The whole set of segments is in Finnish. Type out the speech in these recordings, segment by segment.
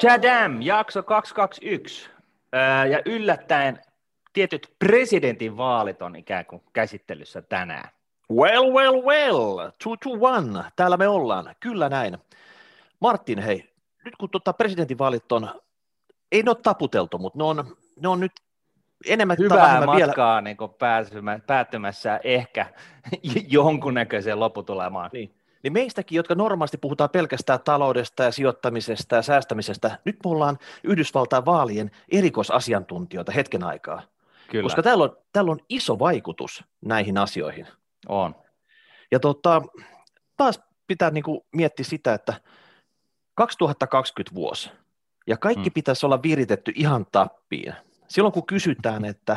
Chadam, jakso 221. Ja yllättäen tietyt presidentin vaalit on ikään kuin käsittelyssä tänään. Well, well, well, two to one, täällä me ollaan, kyllä näin. Martin, hei, nyt kun tota presidentinvaalit on, ei ne ole taputeltu, mutta ne on, ne on nyt enemmän Hyvää matkaa vielä... niin pääsymä, päättymässä ehkä jonkunnäköiseen lopputulemaan. Niin. Niin meistäkin, jotka normaalisti puhutaan pelkästään taloudesta ja sijoittamisesta ja säästämisestä, nyt me ollaan Yhdysvaltain vaalien erikoisasiantuntijoita hetken aikaa. Kyllä. Koska täällä on, täällä on iso vaikutus näihin asioihin. On. Ja tota, taas pitää niin kuin miettiä sitä, että 2020 vuosi, ja kaikki hmm. pitäisi olla viritetty ihan tappiin. Silloin kun kysytään, että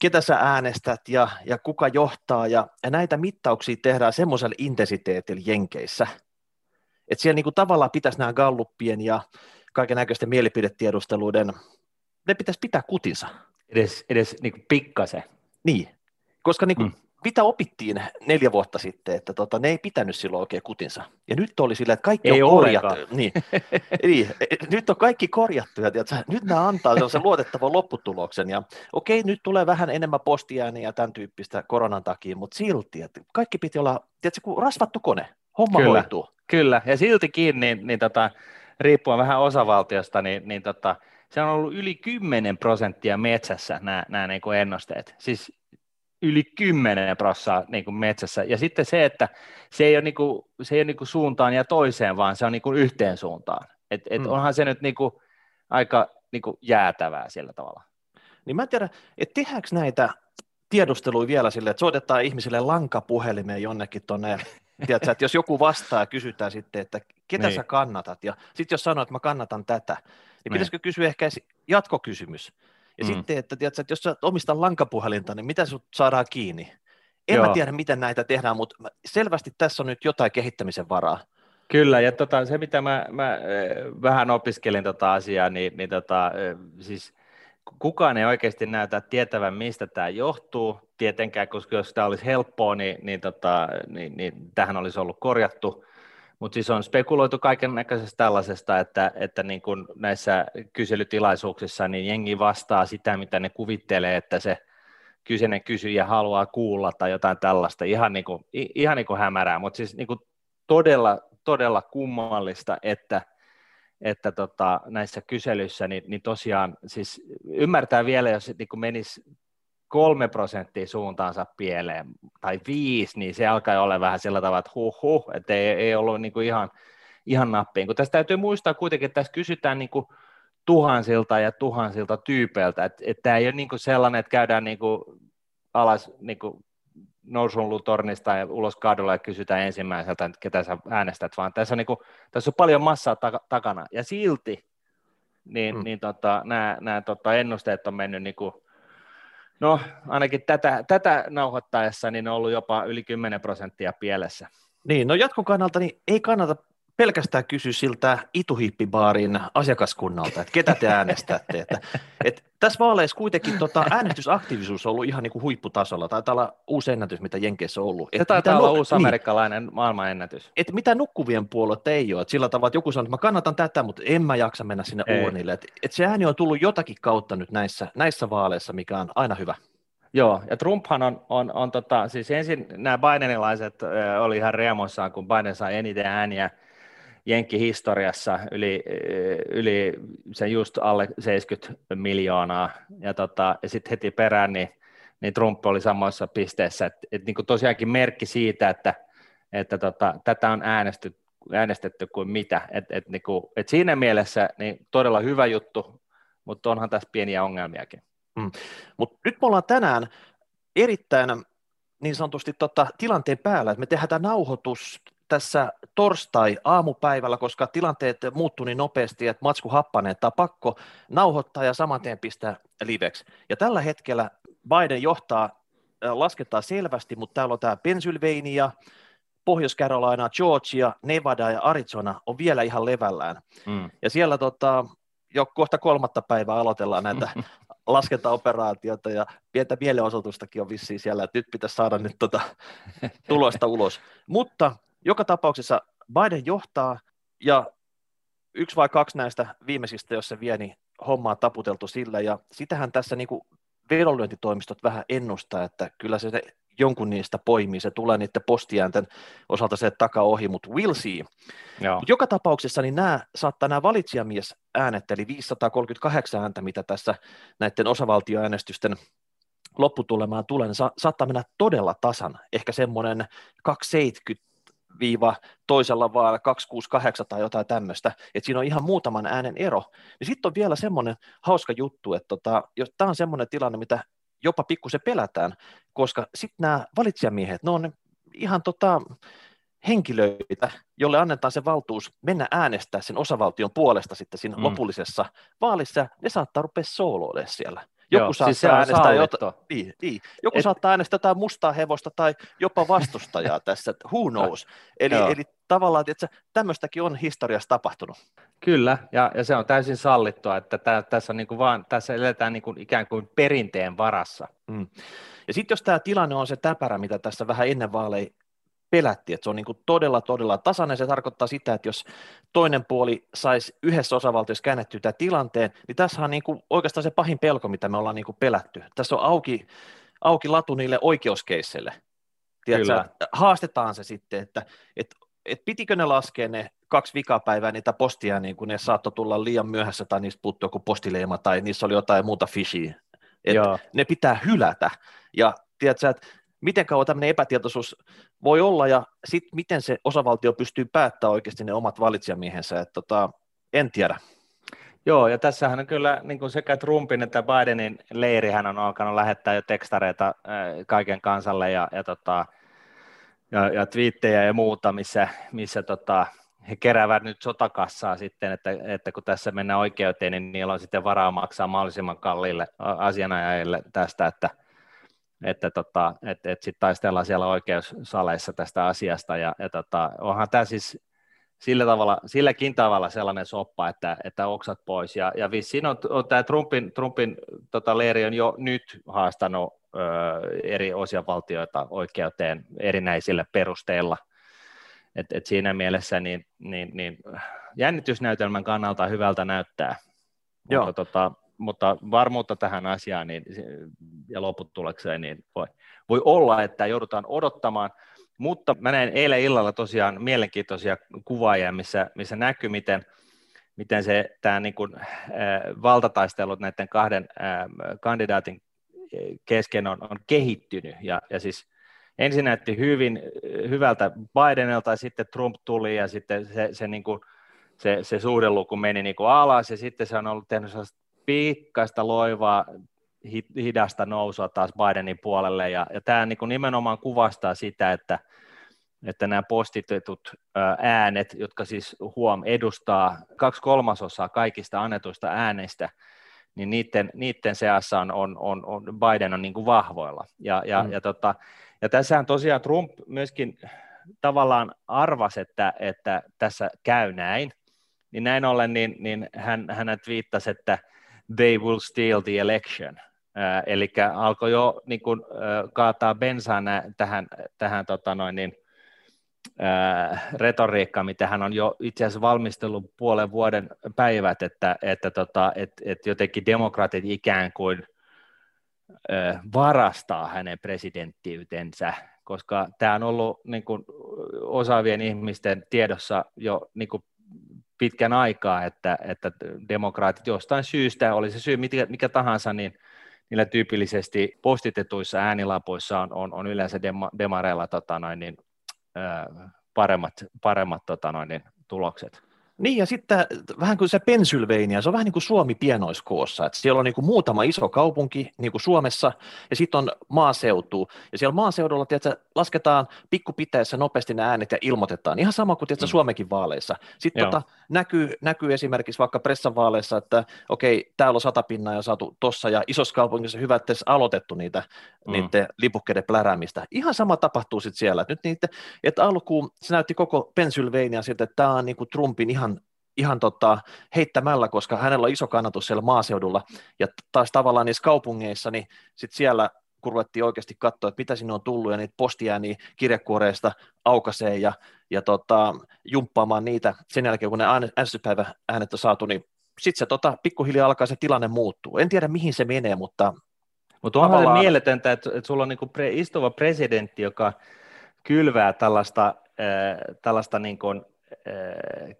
ketä sä äänestät ja, ja kuka johtaa, ja, ja näitä mittauksia tehdään semmoisella intensiteetillä Jenkeissä, että siellä niin kuin tavallaan pitäisi nämä galluppien ja kaiken näköisten mielipidetiedusteluiden, ne pitäisi pitää kutinsa. Edes, edes niin kuin pikkasen. Niin, koska niin kuin, mm mitä opittiin neljä vuotta sitten, että tota, ne ei pitänyt silloin oikein kutinsa. Ja nyt oli sillä, että kaikki ei on korjattu. Niin, niin, nyt on kaikki korjattu ja tiedätkö, nyt nämä antaa sellaisen luotettavan lopputuloksen. Ja okei, nyt tulee vähän enemmän postiääniä ja tämän tyyppistä koronan takia, mutta silti, että kaikki piti olla, tiedätkö, kuin rasvattu kone, homma kyllä, hoituu. Kyllä, ja siltikin, niin, niin tota, riippuen vähän osavaltiosta, niin, niin tota, se on ollut yli 10 prosenttia metsässä nämä, nämä niin kuin ennusteet. Siis yli 10 prossaa niin kuin metsässä. Ja sitten se, että se ei ole, niin kuin, se ei ole niin kuin suuntaan ja toiseen, vaan se on niin kuin yhteen suuntaan. Et, et mm. Onhan se nyt niin kuin aika niin kuin jäätävää sillä tavalla. Niin mä en tiedä, että tehdäänkö näitä tiedusteluja vielä sille, että soitetaan ihmisille lankapuhelimeen jonnekin tuonne, tiedätkö, että jos joku vastaa ja kysytään sitten, että ketä niin. sä kannatat, ja sitten jos sanoo, että mä kannatan tätä, niin, niin. pitäisikö kysyä ehkä jatkokysymys, ja mm. sitten, että, tiedätkö, että jos sä omistat lankapuhelinta, niin mitä sut saadaan kiinni? En Joo. mä tiedä, miten näitä tehdään, mutta selvästi tässä on nyt jotain kehittämisen varaa. Kyllä, ja tota, se mitä mä, mä vähän opiskelin tota asiaa, niin, niin tota, siis kukaan ei oikeasti näytä tietävän, mistä tämä johtuu, tietenkään, koska jos tämä olisi helppoa, niin, niin, tota, niin, niin tähän olisi ollut korjattu, mutta siis on spekuloitu kaiken näköisestä tällaisesta, että, että niin kuin näissä kyselytilaisuuksissa niin jengi vastaa sitä, mitä ne kuvittelee, että se kyseinen kysyjä haluaa kuulla tai jotain tällaista, ihan niin kuin, ihan niin kuin hämärää, mutta siis niin kuin todella, todella kummallista, että, että tota, näissä kyselyissä, niin, niin tosiaan siis ymmärtää vielä, jos niin kuin menisi kolme prosenttia suuntaansa pieleen tai viisi, niin se alkaa olla vähän sillä tavalla, että huh huh, että ei, ei ollut niin kuin ihan, ihan nappiin. Kun tässä täytyy muistaa kuitenkin, että tässä kysytään niin kuin tuhansilta ja tuhansilta tyypeiltä, että, että tämä ei ole niin kuin sellainen, että käydään niin kuin alas niin kuin nousunluutornista ja ulos kadulla ja kysytään ensimmäiseltä, että ketä sä äänestät, vaan tässä on, niin kuin, tässä on paljon massaa ta- takana, ja silti niin, mm. niin tota, nämä, nämä tota, ennusteet on mennyt niin kuin, No ainakin tätä, tätä nauhoittaessa niin on ollut jopa yli 10 prosenttia pielessä. Niin, no jatkon kannalta niin ei kannata pelkästään kysyä siltä ituhippibaarin asiakaskunnalta, että ketä te äänestätte. Että, että tässä vaaleissa kuitenkin tota, äänestysaktiivisuus on ollut ihan niin kuin huipputasolla. Taitaa olla uusi ennätys, mitä Jenkeissä on ollut. Se taitaa olla nuk- uusi niin. amerikkalainen niin, maailmanennätys. Että mitä nukkuvien puolueet ei ole. Että sillä tavalla, että joku sanoo, että mä kannatan tätä, mutta en mä jaksa mennä sinne ei. uurnille. Että, että se ääni on tullut jotakin kautta nyt näissä, näissä vaaleissa, mikä on aina hyvä. Joo, ja Trumphan on, on, on tota, siis ensin nämä Bidenilaiset oli ihan riemuissaan, kun Biden sai eniten ääniä Jenkki-historiassa yli, yli se just alle 70 miljoonaa, ja, tota, ja sitten heti perään niin, niin Trump oli samoissa pisteissä, että et, niin tosiaankin merkki siitä, että, että tota, tätä on äänestetty, äänestetty kuin mitä, et, et, niin kuin, et siinä mielessä niin todella hyvä juttu, mutta onhan tässä pieniä ongelmiakin. Mm. Mutta nyt me ollaan tänään erittäin niin sanotusti tota, tilanteen päällä, että me tehdään tämä nauhoitus tässä torstai-aamupäivällä, koska tilanteet muuttuu niin nopeasti, että Matsku Happanen tai pakko nauhoittaa ja saman tien pistää liveksi. Ja tällä hetkellä Biden johtaa, lasketaan selvästi, mutta täällä on tämä Pennsylvania, Pohjois-Carolina, Georgia, Nevada ja Arizona on vielä ihan levällään. Mm. Ja siellä tota, jo kohta kolmatta päivää aloitellaan näitä laskentaoperaatiota ja pientä mielenosoitustakin on vissiin siellä, että nyt pitäisi saada nyt tota tulosta ulos. Mutta joka tapauksessa Biden johtaa ja yksi vai kaksi näistä viimeisistä, jos se vie, niin hommaa taputeltu sillä, ja sitähän tässä niin kuin vedonlyöntitoimistot vähän ennustaa, että kyllä se jonkun niistä poimii, se tulee niiden postiäänten osalta se ohi, mutta we'll see. Mut joka tapauksessa niin nämä saattaa nämä valitsijamies äänet, eli 538 ääntä, mitä tässä näiden osavaltioäänestysten lopputulemaan tulee, niin sa- saattaa mennä todella tasan, ehkä semmoinen 270 viiva toisella vaan 268 tai jotain tämmöistä, että siinä on ihan muutaman äänen ero. Ja sitten on vielä semmoinen hauska juttu, että tota, jos tämä on semmoinen tilanne, mitä jopa pikkusen pelätään, koska sitten nämä valitsijamiehet, ne on ihan tota, henkilöitä, jolle annetaan se valtuus mennä äänestää sen osavaltion puolesta sitten siinä mm. lopullisessa vaalissa, ne saattaa rupea sooloille siellä. Joku Joo, saattaa siis äänestää jota, niin, niin. Joku Et, saattaa äänestää jotain mustaa hevosta tai jopa vastustajaa tässä, who knows. Eli, eli tavallaan, että tämmöistäkin on historiassa tapahtunut. Kyllä, ja, ja se on täysin sallittua, että tä, tässä, on niin kuin vaan, tässä eletään niin kuin ikään kuin perinteen varassa. Mm. Ja sitten jos tämä tilanne on se täpärä, mitä tässä vähän ennen vaaleja pelättiin, että se on niin kuin todella, todella tasainen. Se tarkoittaa sitä, että jos toinen puoli saisi yhdessä osavaltiossa käännettyä tämä tilanteen, niin tässä on niin kuin oikeastaan se pahin pelko, mitä me ollaan niin kuin pelätty. Tässä on auki, auki latu niille oikeuskeisseille. Tiedätkö, haastetaan se sitten, että, että, että pitikö ne laskea ne kaksi vikapäivää niitä postia, niin kun ne saattoi tulla liian myöhässä tai niistä puuttuu joku postileima tai niissä oli jotain muuta fishiä. Ne pitää hylätä. Ja tiedätkö, että miten kauan tämmöinen epätietoisuus voi olla ja sitten miten se osavaltio pystyy päättämään oikeasti ne omat valitsijamiehensä, että tota, en tiedä. Joo, ja tässähän on kyllä niin kuin sekä Trumpin että Bidenin leirihän on alkanut lähettää jo tekstareita äh, kaiken kansalle ja, ja, tota, ja, ja twiittejä ja muuta, missä, missä tota, he keräävät nyt sotakassaa sitten, että, että kun tässä mennään oikeuteen, niin niillä on sitten varaa maksaa mahdollisimman kalliille asianajajille tästä, että, että tota, et, et sitten taistellaan siellä oikeussaleissa tästä asiasta, ja, ja tota, onhan tämä siis sillä tavalla, silläkin tavalla sellainen soppa, että, että oksat pois, ja, ja vissiin on, on tämä Trumpin, Trumpin tota, leiri on jo nyt haastanut ö, eri valtioita oikeuteen erinäisillä perusteilla, et, et siinä mielessä niin, niin, niin jännitysnäytelmän kannalta hyvältä näyttää, Joo. Mutta, tota, mutta varmuutta tähän asiaan niin, ja lopputulekseen niin voi, voi olla, että joudutaan odottamaan, mutta mä näin eilen illalla tosiaan mielenkiintoisia kuvaajia, missä, missä näkyy, miten, miten se tämä niin kuin, äh, valtataistelut näiden kahden äh, kandidaatin kesken on, on kehittynyt. Ja, ja siis ensin näytti hyvin hyvältä Bidenilta, ja sitten Trump tuli, ja sitten se, se, niin kuin, se, se suhdeluku meni niin kuin alas, ja sitten se on ollut tehnyt pikkaista loivaa hidasta nousua taas Bidenin puolelle, ja, ja tämä niin kuin nimenomaan kuvastaa sitä, että, että nämä postitetut äänet, jotka siis huom edustaa kaksi kolmasosaa kaikista annetuista ääneistä, niin niiden, niiden seassa on, on, on, on Biden on niin kuin vahvoilla. Ja, ja, mm. ja, tota, ja tässähän tosiaan Trump myöskin tavallaan arvasi, että, että tässä käy näin, niin näin ollen niin, niin hän, hän viittasi, että they will steal the election. Äh, eli alkoi jo niin kuin, äh, kaataa bensaa nä, tähän, tähän tota noin, niin, äh, retoriikkaan, mitä hän on jo itse asiassa valmistellut puolen vuoden päivät, että, että tota, et, et jotenkin demokraatit ikään kuin äh, varastaa hänen presidenttiytensä, koska tämä on ollut niin kuin, osaavien ihmisten tiedossa jo niin kuin pitkän aikaa, että, että demokraatit jostain syystä, oli se syy mikä, mikä tahansa, niin niillä tyypillisesti postitetuissa äänilapuissa on, on, on yleensä dema, demareilla tota noin, niin, ö, paremmat, paremmat tota noin, niin, tulokset. Niin, ja sitten vähän kuin se Pennsylvania, se on vähän niin kuin Suomi pienoiskoossa, että siellä on niin kuin muutama iso kaupunki, niin kuin Suomessa, ja sitten on maaseutu, ja siellä maaseudulla tiedätkö, lasketaan pikkupiteessä nopeasti ne äänet ja ilmoitetaan, ihan sama kuin tiedätkö, mm. Suomenkin vaaleissa. Sitten tota, näkyy, näkyy esimerkiksi vaikka pressan vaaleissa, että okei, täällä on sata pinnaa jo saatu tossa, ja isossa kaupungissa hyvä, että aloitettu niitä, mm. niiden lipukkeiden pläräämistä. Ihan sama tapahtuu sitten siellä, että nyt niitä, että alkuun se näytti koko Pennsylvania siltä, että tämä on niin kuin Trumpin ihan ihan tota, heittämällä, koska hänellä on iso kannatus siellä maaseudulla, ja taas tavallaan niissä kaupungeissa, niin sit siellä kun ruvettiin oikeasti katsoa, että mitä sinne on tullut, ja niitä postiääniä kirjekuoreista aukaisee ja, ja tota, jumppaamaan niitä sen jälkeen, kun ne äänestyspäivä äänet on saatu, niin sitten se tota, pikkuhiljaa alkaa se tilanne muuttuu. En tiedä, mihin se menee, mutta... Mutta onhan tavallaan... mieletöntä, että, että sulla on niinku pre, istuva presidentti, joka kylvää tällaista, äh, tällaista niin kuin,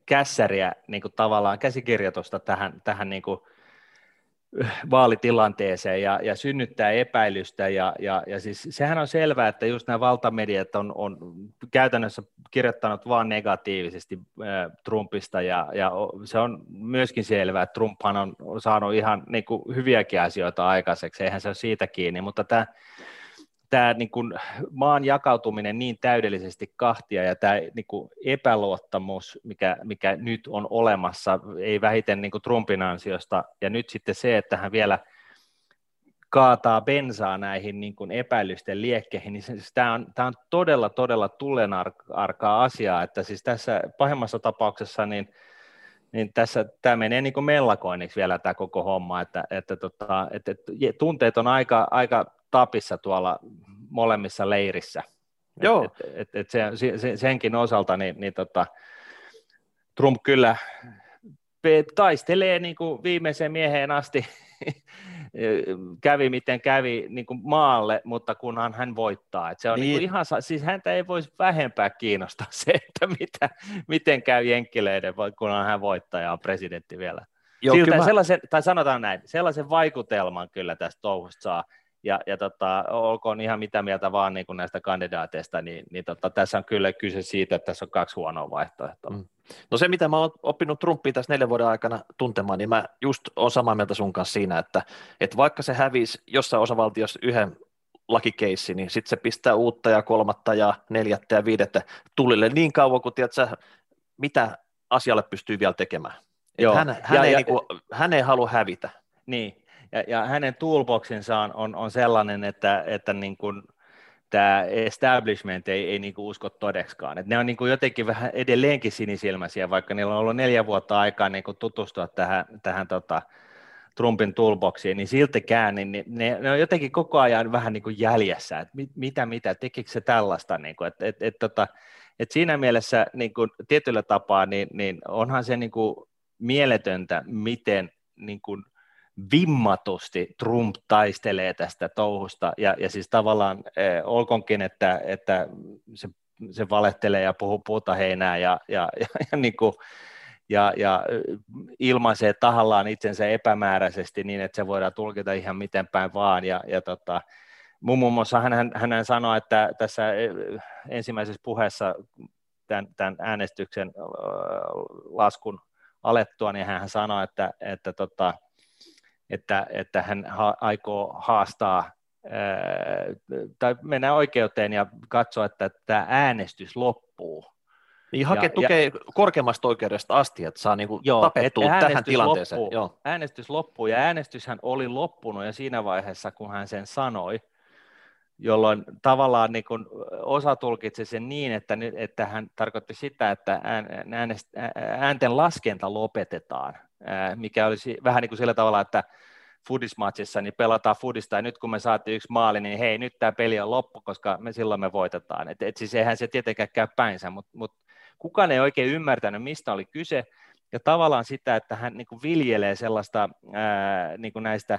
kässäriä niin kuin tavallaan käsikirjoitusta tähän, tähän niin kuin, vaalitilanteeseen ja, ja synnyttää epäilystä. Ja, ja, ja siis sehän on selvää, että just nämä valtamediat on, on käytännössä kirjoittanut vain negatiivisesti äh, Trumpista ja, ja se on myöskin selvää, että Trumphan on saanut ihan niin kuin, hyviäkin asioita aikaiseksi, eihän se ole siitä kiinni, mutta tämä tämä niin kuin maan jakautuminen niin täydellisesti kahtia ja tämä niin kuin epäluottamus, mikä, mikä nyt on olemassa, ei vähiten niin kuin Trumpin ansiosta, ja nyt sitten se, että hän vielä kaataa bensaa näihin niin kuin epäilysten liekkeihin, niin siis tämä, on, tämä on todella, todella tulenarkaa asiaa, että siis tässä pahimmassa tapauksessa niin, niin tässä tämä menee niin kuin mellakoinniksi vielä tämä koko homma, että, että, tota, että, että tunteet on aika, aika tapissa tuolla molemmissa leirissä. Joo. Et, et, et, et se, se, senkin osalta niin, niin tota, Trump kyllä taistelee niin kuin viimeiseen mieheen asti, kävi miten kävi niin kuin maalle, mutta kunhan hän voittaa. Et se on niin. Niin kuin ihan, siis häntä ei voisi vähempää kiinnostaa se, että mitä, miten käy Jenkkileiden, kunhan hän voittaa ja on presidentti vielä. Joo, Siltä mä... sellaisen, tai sanotaan näin, sellaisen vaikutelman kyllä tästä touhusta saa, ja, ja tota, olkoon ihan mitä mieltä vaan niin kuin näistä kandidaateista, niin, niin tota, tässä on kyllä kyse siitä, että tässä on kaksi huonoa vaihtoehtoa. Mm. No se, mitä mä oon oppinut Trumpia tässä neljän vuoden aikana tuntemaan, niin mä just oon samaa mieltä sun kanssa siinä, että, että vaikka se hävisi jossain osavaltiossa yhden lakikeissi, niin sitten se pistää uutta ja kolmatta ja neljättä ja viidettä tulille niin kauan, kun tiedät, mitä asialle pystyy vielä tekemään. Joo. Hän, hän, ja, ei ja, niinku, hän ei halua hävitä. Niin, ja, ja hänen toolboxinsa on, on, on sellainen, että, että niin kuin, tämä establishment ei, ei niin kuin usko todekskaan. Et ne on niin kuin jotenkin vähän edelleenkin sinisilmäisiä, vaikka niillä on ollut neljä vuotta aikaa niin kuin tutustua tähän, tähän tota, Trumpin toolboxiin, niin siltikään niin ne, ne on jotenkin koko ajan vähän niin kuin jäljessä, että mit, mitä, mitä, tekikö se tällaista, niin kuin, että et, et, tota, et siinä mielessä niin kuin tietyllä tapaa, niin, niin onhan se niin kuin mieletöntä, miten niin kuin vimmatusti Trump taistelee tästä touhusta, ja, ja siis tavallaan eh, olkonkin, että, että se, se valehtelee ja puhuu puuta heinää ja, ja, ja, ja, niin kuin, ja, ja ilmaisee tahallaan itsensä epämääräisesti niin, että se voidaan tulkita ihan miten päin vaan, ja, ja tota, muun muassa hän, hän, hän sanoi, että tässä eh, ensimmäisessä puheessa tämän, tämän äänestyksen laskun alettua, niin hän sanoi, että, että tota, että, että hän ha- aikoo haastaa tai mennä oikeuteen ja katsoa, että tämä äänestys loppuu. Niin hakee tukea ja, korkeammasta oikeudesta asti, että saa niinku joo, tapettua tähän tilanteeseen. Loppuu, joo. Äänestys loppuu ja äänestyshän oli loppunut jo siinä vaiheessa, kun hän sen sanoi, jolloin tavallaan niin kun osa tulkitsi sen niin, että, nyt, että hän tarkoitti sitä, että äänten laskenta lopetetaan, mikä olisi vähän niin kuin sillä tavalla, että fudismatsissa, niin pelataan fudista, ja nyt kun me saatiin yksi maali, niin hei, nyt tämä peli on loppu, koska me silloin me voitetaan. Et, et siis eihän se tietenkään käy päinsä, mutta mut kukaan ei oikein ymmärtänyt, mistä oli kyse, ja tavallaan sitä, että hän niin kuin viljelee sellaista ää, niin kuin näistä,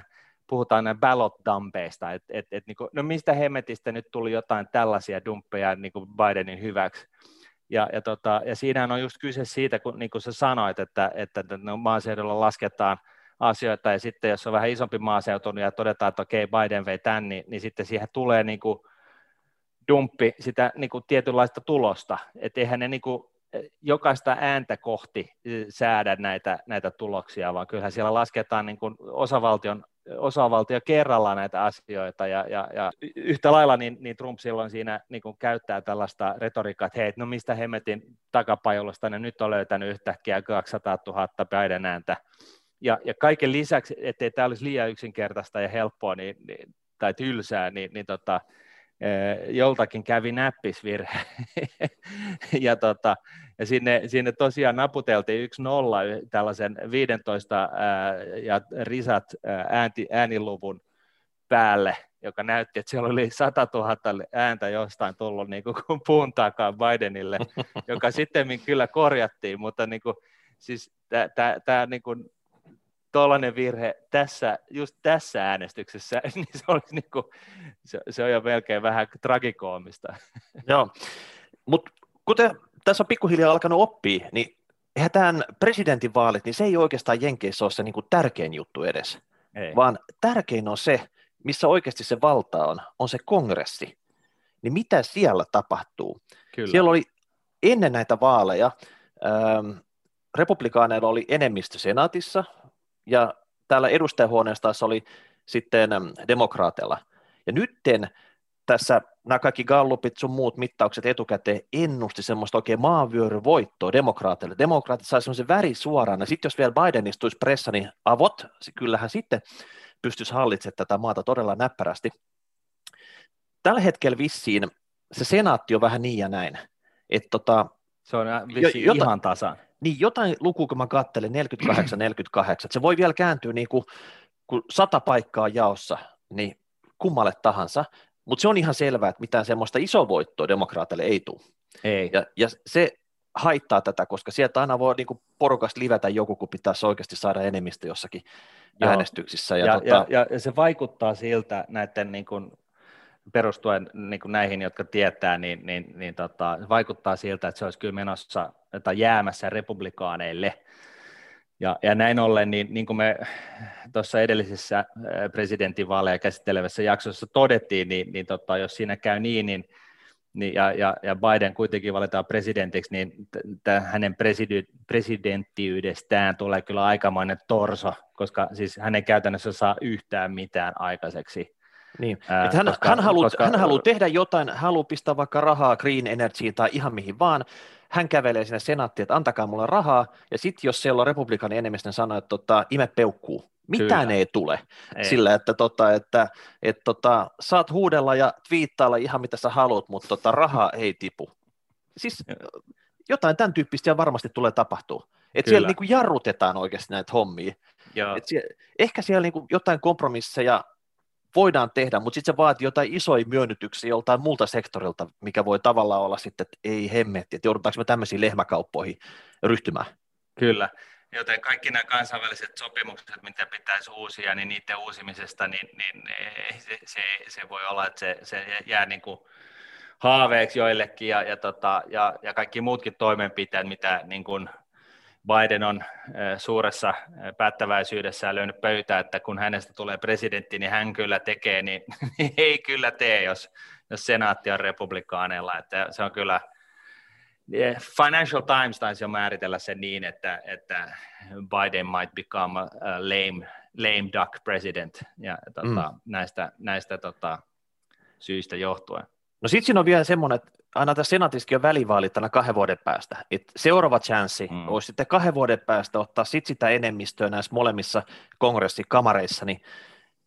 puhutaan näin ballot dumpeista, että et, et, niin no mistä hemmetistä nyt tuli jotain tällaisia dumppeja niin kuin Bidenin hyväksi, ja, ja, tota, ja siinähän on just kyse siitä, kun niin kuin sä sanoit, että, että no, maaseudulla lasketaan – asioita, ja sitten jos on vähän isompi maaseutu niin ja todetaan, että okei, Biden vei tämän, niin, niin sitten siihen tulee niin kuin dumppi sitä niin kuin tietynlaista tulosta, että eihän ne niin kuin jokaista ääntä kohti säädä näitä, näitä tuloksia, vaan kyllähän siellä lasketaan niin kuin osavaltion, osavaltio kerrallaan näitä asioita, ja, ja, ja yhtä lailla niin, niin Trump silloin siinä niin kuin käyttää tällaista retoriikkaa, että hei, no mistä hemmetin takapajolosta ne nyt on löytänyt yhtäkkiä 200 000 Biden ääntä, ja, ja kaiken lisäksi, ettei tämä olisi liian yksinkertaista ja helppoa niin, niin, tai tylsää, niin, niin tota, joltakin kävi näppisvirhe. ja, tota, ja sinne, sinne tosiaan naputeltiin yksi nolla tällaisen 15 ää, ja risat ää, äänti, ääniluvun päälle, joka näytti, että siellä oli 100 000 ääntä jostain tullut niin kuin puun takaa Bidenille, joka sitten kyllä korjattiin, mutta niin kuin, siis tämä niin kuin, tuollainen virhe tässä, just tässä äänestyksessä, niin se, olisi niin kuin, se, se on jo melkein vähän tragikoomista. Joo, mutta kuten tässä on pikkuhiljaa alkanut oppia, niin eihän tämän presidentinvaalit, niin se ei oikeastaan Jenkeissä ole se niin kuin tärkein juttu edes, ei. vaan tärkein on se, missä oikeasti se valta on, on se kongressi. Niin mitä siellä tapahtuu? Kyllä. Siellä oli ennen näitä vaaleja, ähm, republikaaneilla oli enemmistö senaatissa, ja täällä edustajahuoneessa taas oli sitten demokraatilla. Ja nytten tässä nämä kaikki gallupit sun muut mittaukset etukäteen ennusti semmoista oikein maanvyöryvoittoa demokraateille. Demokraatit sai semmoisen väri suoraan, ja sitten jos vielä Biden istuisi pressa, niin avot, kyllähän sitten pystyisi hallitsemaan tätä maata todella näppärästi. Tällä hetkellä vissiin se senaatti on vähän niin ja näin. Että tota, se on vissiin jota, ihan tasan. Niin, jotain lukua, kun mä katselen, 48-48, se voi vielä kääntyä niin kuin, kun sata paikkaa jaossa, niin kummalle tahansa, mutta se on ihan selvää, että mitään semmoista isovoittoa demokraateille ei tule. Ei. Ja, ja se haittaa tätä, koska sieltä aina voi niin porukasta livätä joku, kun pitäisi oikeasti saada enemmistö jossakin Joo. äänestyksissä. Ja, ja, tota... ja, ja se vaikuttaa siltä näiden niin kuin perustuen niin kuin näihin, jotka tietää, niin, niin, niin tota, vaikuttaa siltä, että se olisi kyllä menossa tai jäämässä republikaaneille. Ja, ja näin ollen, niin, niin kuin me tuossa edellisessä presidentinvaaleja käsittelevässä jaksossa todettiin, niin, niin tota, jos siinä käy niin, niin niin, ja, ja, ja Biden kuitenkin valitaan presidentiksi, niin t- hänen presidi- presidenttiydestään tulee kyllä aikamoinen torso, koska siis hän ei käytännössä saa yhtään mitään aikaiseksi. Niin. Ää, hän, koska, hän, haluaa, koska, hän haluaa tehdä jotain, haluaa pistää vaikka rahaa Green Energy tai ihan mihin vaan, hän kävelee sinne senaattiin, että antakaa mulle rahaa, ja sitten jos siellä on republikaani enemmistö, niin sanoo, että tota, ime peukkuu. Mitään Kyllä. ei tule ei. sillä, että, tota, että et, tota, saat huudella ja twiittailla ihan mitä sä haluat, mutta tota, rahaa ei tipu. Siis jotain tämän tyyppistä varmasti tulee tapahtua. Että siellä niin kuin jarrutetaan oikeasti näitä hommia. Et siellä, ehkä siellä niin kuin jotain kompromisseja voidaan tehdä, mutta sitten se vaatii jotain isoja myönnytyksiä joltain muulta sektorilta, mikä voi tavallaan olla sitten, että ei hemmetti, että joudutaanko me tämmöisiin lehmäkauppoihin ryhtymään. Kyllä, joten kaikki nämä kansainväliset sopimukset, mitä pitäisi uusia, niin niiden uusimisesta, niin, niin se, se, se voi olla, että se, se jää niin kuin haaveeksi joillekin ja, ja, tota, ja, ja kaikki muutkin toimenpiteet, mitä niin kuin Biden on suuressa päättäväisyydessä löynyt pöytää, että kun hänestä tulee presidentti, niin hän kyllä tekee, niin, niin ei kyllä tee, jos, jos senaatti on republikaaneilla. Että se on kyllä, Financial Times taisi jo määritellä sen niin, että, että Biden might become a lame, lame duck president ja tota, mm. näistä, näistä tota, syistä johtuen. No sitten siinä on vielä semmoinen, että aina tässä senaatissakin on välivaalit aina kahden vuoden päästä. Et seuraava chanssi mm. olisi sitten kahden vuoden päästä ottaa sit sitä enemmistöä näissä molemmissa kongressikamareissa, niin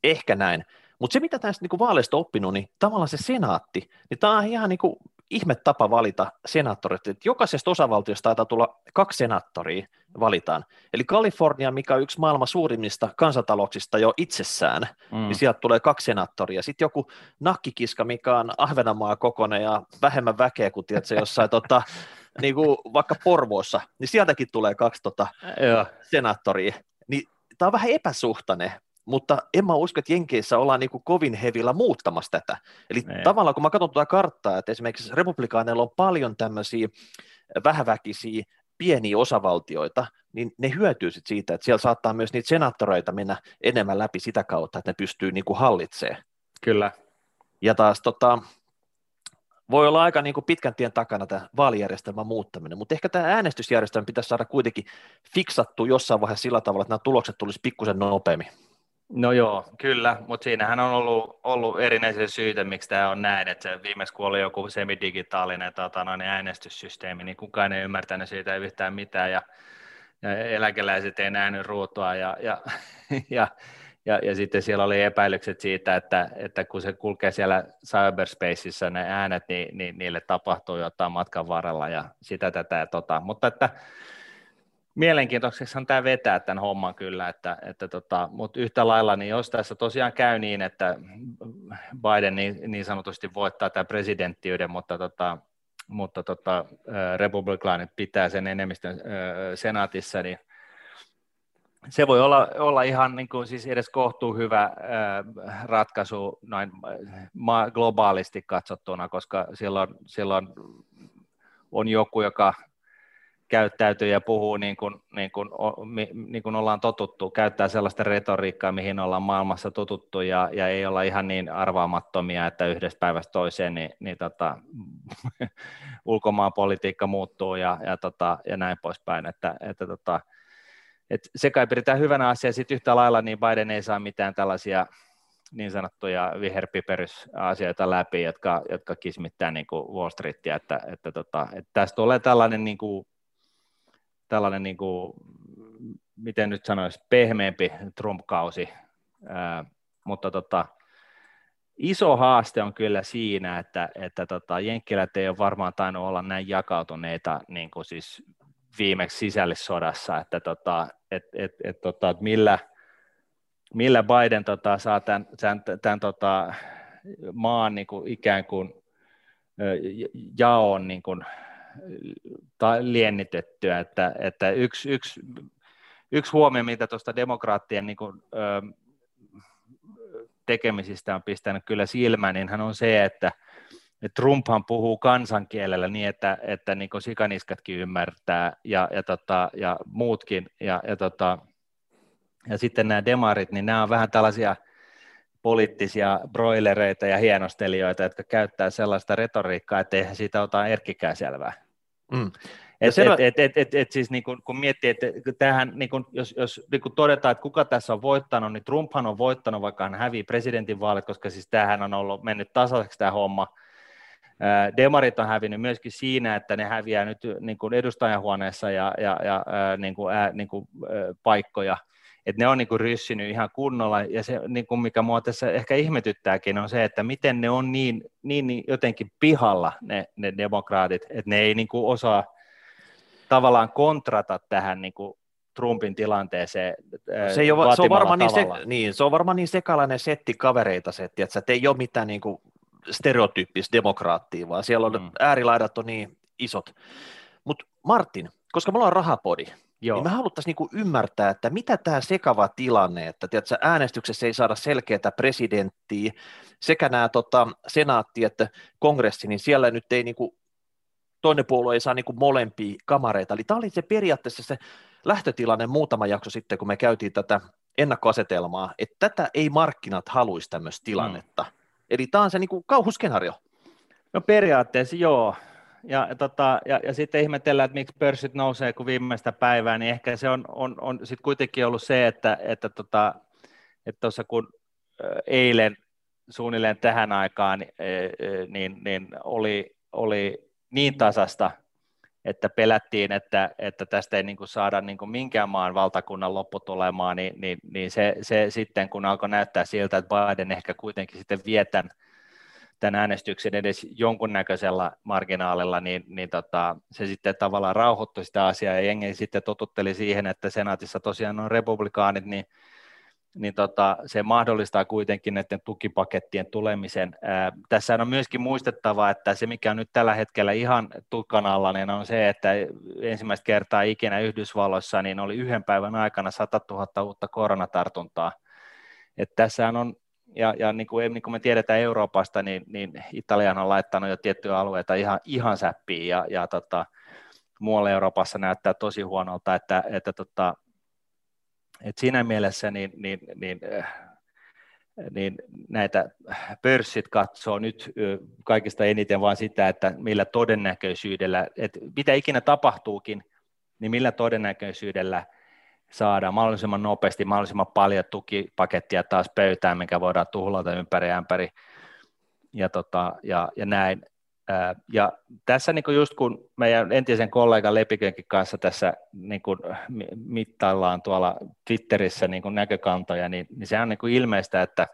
ehkä näin. Mutta se, mitä tästä niinku vaaleista oppinut, niin tavallaan se senaatti, niin tämä on ihan niinku ihme tapa valita senaattorit. Et jokaisesta osavaltiosta taitaa tulla kaksi senaattoria valitaan. Eli Kalifornia, mikä on yksi maailman suurimmista kansantalouksista jo itsessään, mm. niin sieltä tulee kaksi senaattoria. Sitten joku nakkikiska, mikä on Ahvenanmaa kokoinen ja vähemmän väkeä kuin tiedätkö, jossain tota, niin kuin vaikka Porvoossa, niin sieltäkin tulee kaksi tota, senaattoria. Niin, tämä on vähän epäsuhtainen, mutta en mä usko, että Jenkeissä ollaan niin kovin hevillä muuttamassa tätä. Eli ne. tavallaan kun mä katson tuota karttaa, että esimerkiksi republikaaneilla on paljon tämmöisiä vähäväkisiä pieniä osavaltioita, niin ne hyötyy sit siitä, että siellä saattaa myös niitä senaattoreita mennä enemmän läpi sitä kautta, että ne pystyy niin kuin hallitsemaan. Kyllä. Ja taas tota, voi olla aika niin kuin pitkän tien takana tämä vaalijärjestelmän muuttaminen, mutta ehkä tämä äänestysjärjestelmä pitäisi saada kuitenkin fiksattu jossain vaiheessa sillä tavalla, että nämä tulokset tulisi pikkusen nopeammin. No joo, kyllä, mutta siinähän on ollut, ollut erinäisiä syitä, miksi tämä on näin, että viimeksi kun oli joku semidigitaalinen tota, noin äänestyssysteemi, niin kukaan ei ymmärtänyt siitä yhtään mitään, ja, ja eläkeläiset ei nähnyt ruutua, ja, ja, ja, ja, ja sitten siellä oli epäilykset siitä, että, että kun se kulkee siellä cyberspaceissa ne äänet, niin, niin niille tapahtuu jotain matkan varrella, ja sitä tätä ja tota, mutta että mielenkiintoiseksi tämä vetää tämän homman kyllä, että, että tota, mutta yhtä lailla, niin jos tässä tosiaan käy niin, että Biden niin, niin sanotusti voittaa tämä presidenttiyden, mutta, tota, mutta tota, republikaanit pitää sen enemmistön senaatissa, niin se voi olla, olla ihan niin kuin, siis edes kohtuu hyvä ratkaisu noin globaalisti katsottuna, koska silloin, silloin on joku, joka käyttäytyy ja puhuu niin kuin, niin kuin, niin kuin ollaan totuttu, käyttää sellaista retoriikkaa, mihin ollaan maailmassa totuttu ja, ja ei olla ihan niin arvaamattomia, että yhdestä päivästä toiseen niin, niin tota, ulkomaan politiikka muuttuu ja, ja, tota, ja näin poispäin, että, että tota, et se kai pidetään hyvänä asia, sitten yhtä lailla niin Biden ei saa mitään tällaisia niin sanottuja viherpiperysasioita läpi, jotka, jotka kismittää niin kuin Wall Streetia, että, että, tota, että tästä tulee tällainen, niin kuin, tällainen niin kuin, miten nyt sanoisi, pehmeämpi Trump-kausi, ää, mutta tota, iso haaste on kyllä siinä, että, että tota, Jenkkilät ei ole varmaan tainnut olla näin jakautuneita niin kuin siis viimeksi sisällissodassa, että tota, et, et, et, tota, millä, millä Biden tota, saa tämän, tämän, tämän tota, maan niin kuin ikään kuin jaon niin kuin, ta, liennitettyä, että, että yksi, yksi, yksi huomio, mitä tuosta demokraattien niin kuin, ö, tekemisistä on pistänyt kyllä silmään, niin hän on se, että – Trumphan puhuu kansankielellä niin, että, että niin sikaniskatkin ymmärtää ja, ja, tota, ja muutkin. Ja, ja, tota, ja sitten nämä demarit, niin nämä on vähän tällaisia poliittisia broilereita ja hienostelijoita, jotka käyttää sellaista retoriikkaa, että eihän siitä ota erkkikään selvää. Mm. Et, selvä... et, et, et, et, siis niin kun, kun miettii, että tämähän, niin kun, jos, jos niin kun todetaan, että kuka tässä on voittanut, niin Trumphan on voittanut, vaikka hän hävii presidentinvaalit, koska siis tämähän on ollut mennyt tasaiseksi tämä homma, Demarit on hävinnyt myöskin siinä, että ne häviää nyt niin kuin edustajahuoneessa ja, ja, ja niin kuin, ää, niin kuin, paikkoja, että ne on niin kuin ryssinyt ihan kunnolla, ja se, niin kuin mikä mua tässä ehkä ihmetyttääkin, on se, että miten ne on niin, niin, niin jotenkin pihalla, ne, ne demokraatit, että ne ei niin kuin osaa tavallaan kontrata tähän niin kuin Trumpin tilanteeseen se, ei ole, se, on varmaan niin, se, niin, se on varmaan niin sekalainen setti kavereita setti, että se ei ole mitään niin kuin stereotyyppistä demokraattia, vaan siellä on mm. äärilaidat on niin isot. Mutta Martin, koska me ollaan rahapodi, Joo. niin me haluttaisiin niinku ymmärtää, että mitä tämä sekava tilanne, että tiedätkö, äänestyksessä ei saada selkeää presidenttiä, sekä nämä tota, senaatti että kongressi, niin siellä nyt ei niinku, toinen puolue ei saa niinku molempia kamareita. Eli tämä oli se periaatteessa se lähtötilanne muutama jakso sitten, kun me käytiin tätä ennakkoasetelmaa, että tätä ei markkinat haluaisi tämmöistä tilannetta. Mm. Eli tämä on se niin kuin kauhuskenaario. No periaatteessa joo. Ja, tota, ja, ja sitten ihmetellään, että miksi pörssit nousee kuin viimeistä päivää, niin ehkä se on, on, on sitten kuitenkin ollut se, että että tota, että kun eilen suunnilleen tähän aikaan niin, niin oli, oli niin tasasta että pelättiin, että, että tästä ei niin kuin saada niin kuin minkään maan valtakunnan lopputulemaa, niin, niin, niin se, se, sitten kun alkoi näyttää siltä, että Biden ehkä kuitenkin sitten vie tämän, tämän äänestyksen edes jonkunnäköisellä marginaalilla, niin, niin tota, se sitten tavallaan rauhoittui sitä asiaa ja jengi sitten totutteli siihen, että senaatissa tosiaan on republikaanit, niin niin tota, se mahdollistaa kuitenkin näiden tukipakettien tulemisen. Ää, tässä on myöskin muistettava, että se mikä on nyt tällä hetkellä ihan tukan alla, niin on se, että ensimmäistä kertaa ikinä Yhdysvalloissa niin oli yhden päivän aikana 100 000 uutta koronatartuntaa. Et tässä on, ja, ja niin, kuin, niin kuin me tiedetään Euroopasta, niin, niin Italian on laittanut jo tiettyjä alueita ihan, ihan säppiin, ja, ja tota, muualla Euroopassa näyttää tosi huonolta, että, että tota, et siinä mielessä niin, niin, niin, äh, niin näitä pörssit katsoo nyt kaikista eniten vain sitä, että millä todennäköisyydellä, että mitä ikinä tapahtuukin, niin millä todennäköisyydellä saadaan mahdollisimman nopeasti, mahdollisimman paljon tukipakettia taas pöytään, mikä voidaan tuhlata ympäri ämpäri ja, tota, ja, ja näin. Ja tässä niin kuin just kun meidän entisen kollegan Lepikönkin kanssa tässä niin kuin mittaillaan tuolla Twitterissä niin kuin näkökantoja, niin, niin se on niin kuin ilmeistä, että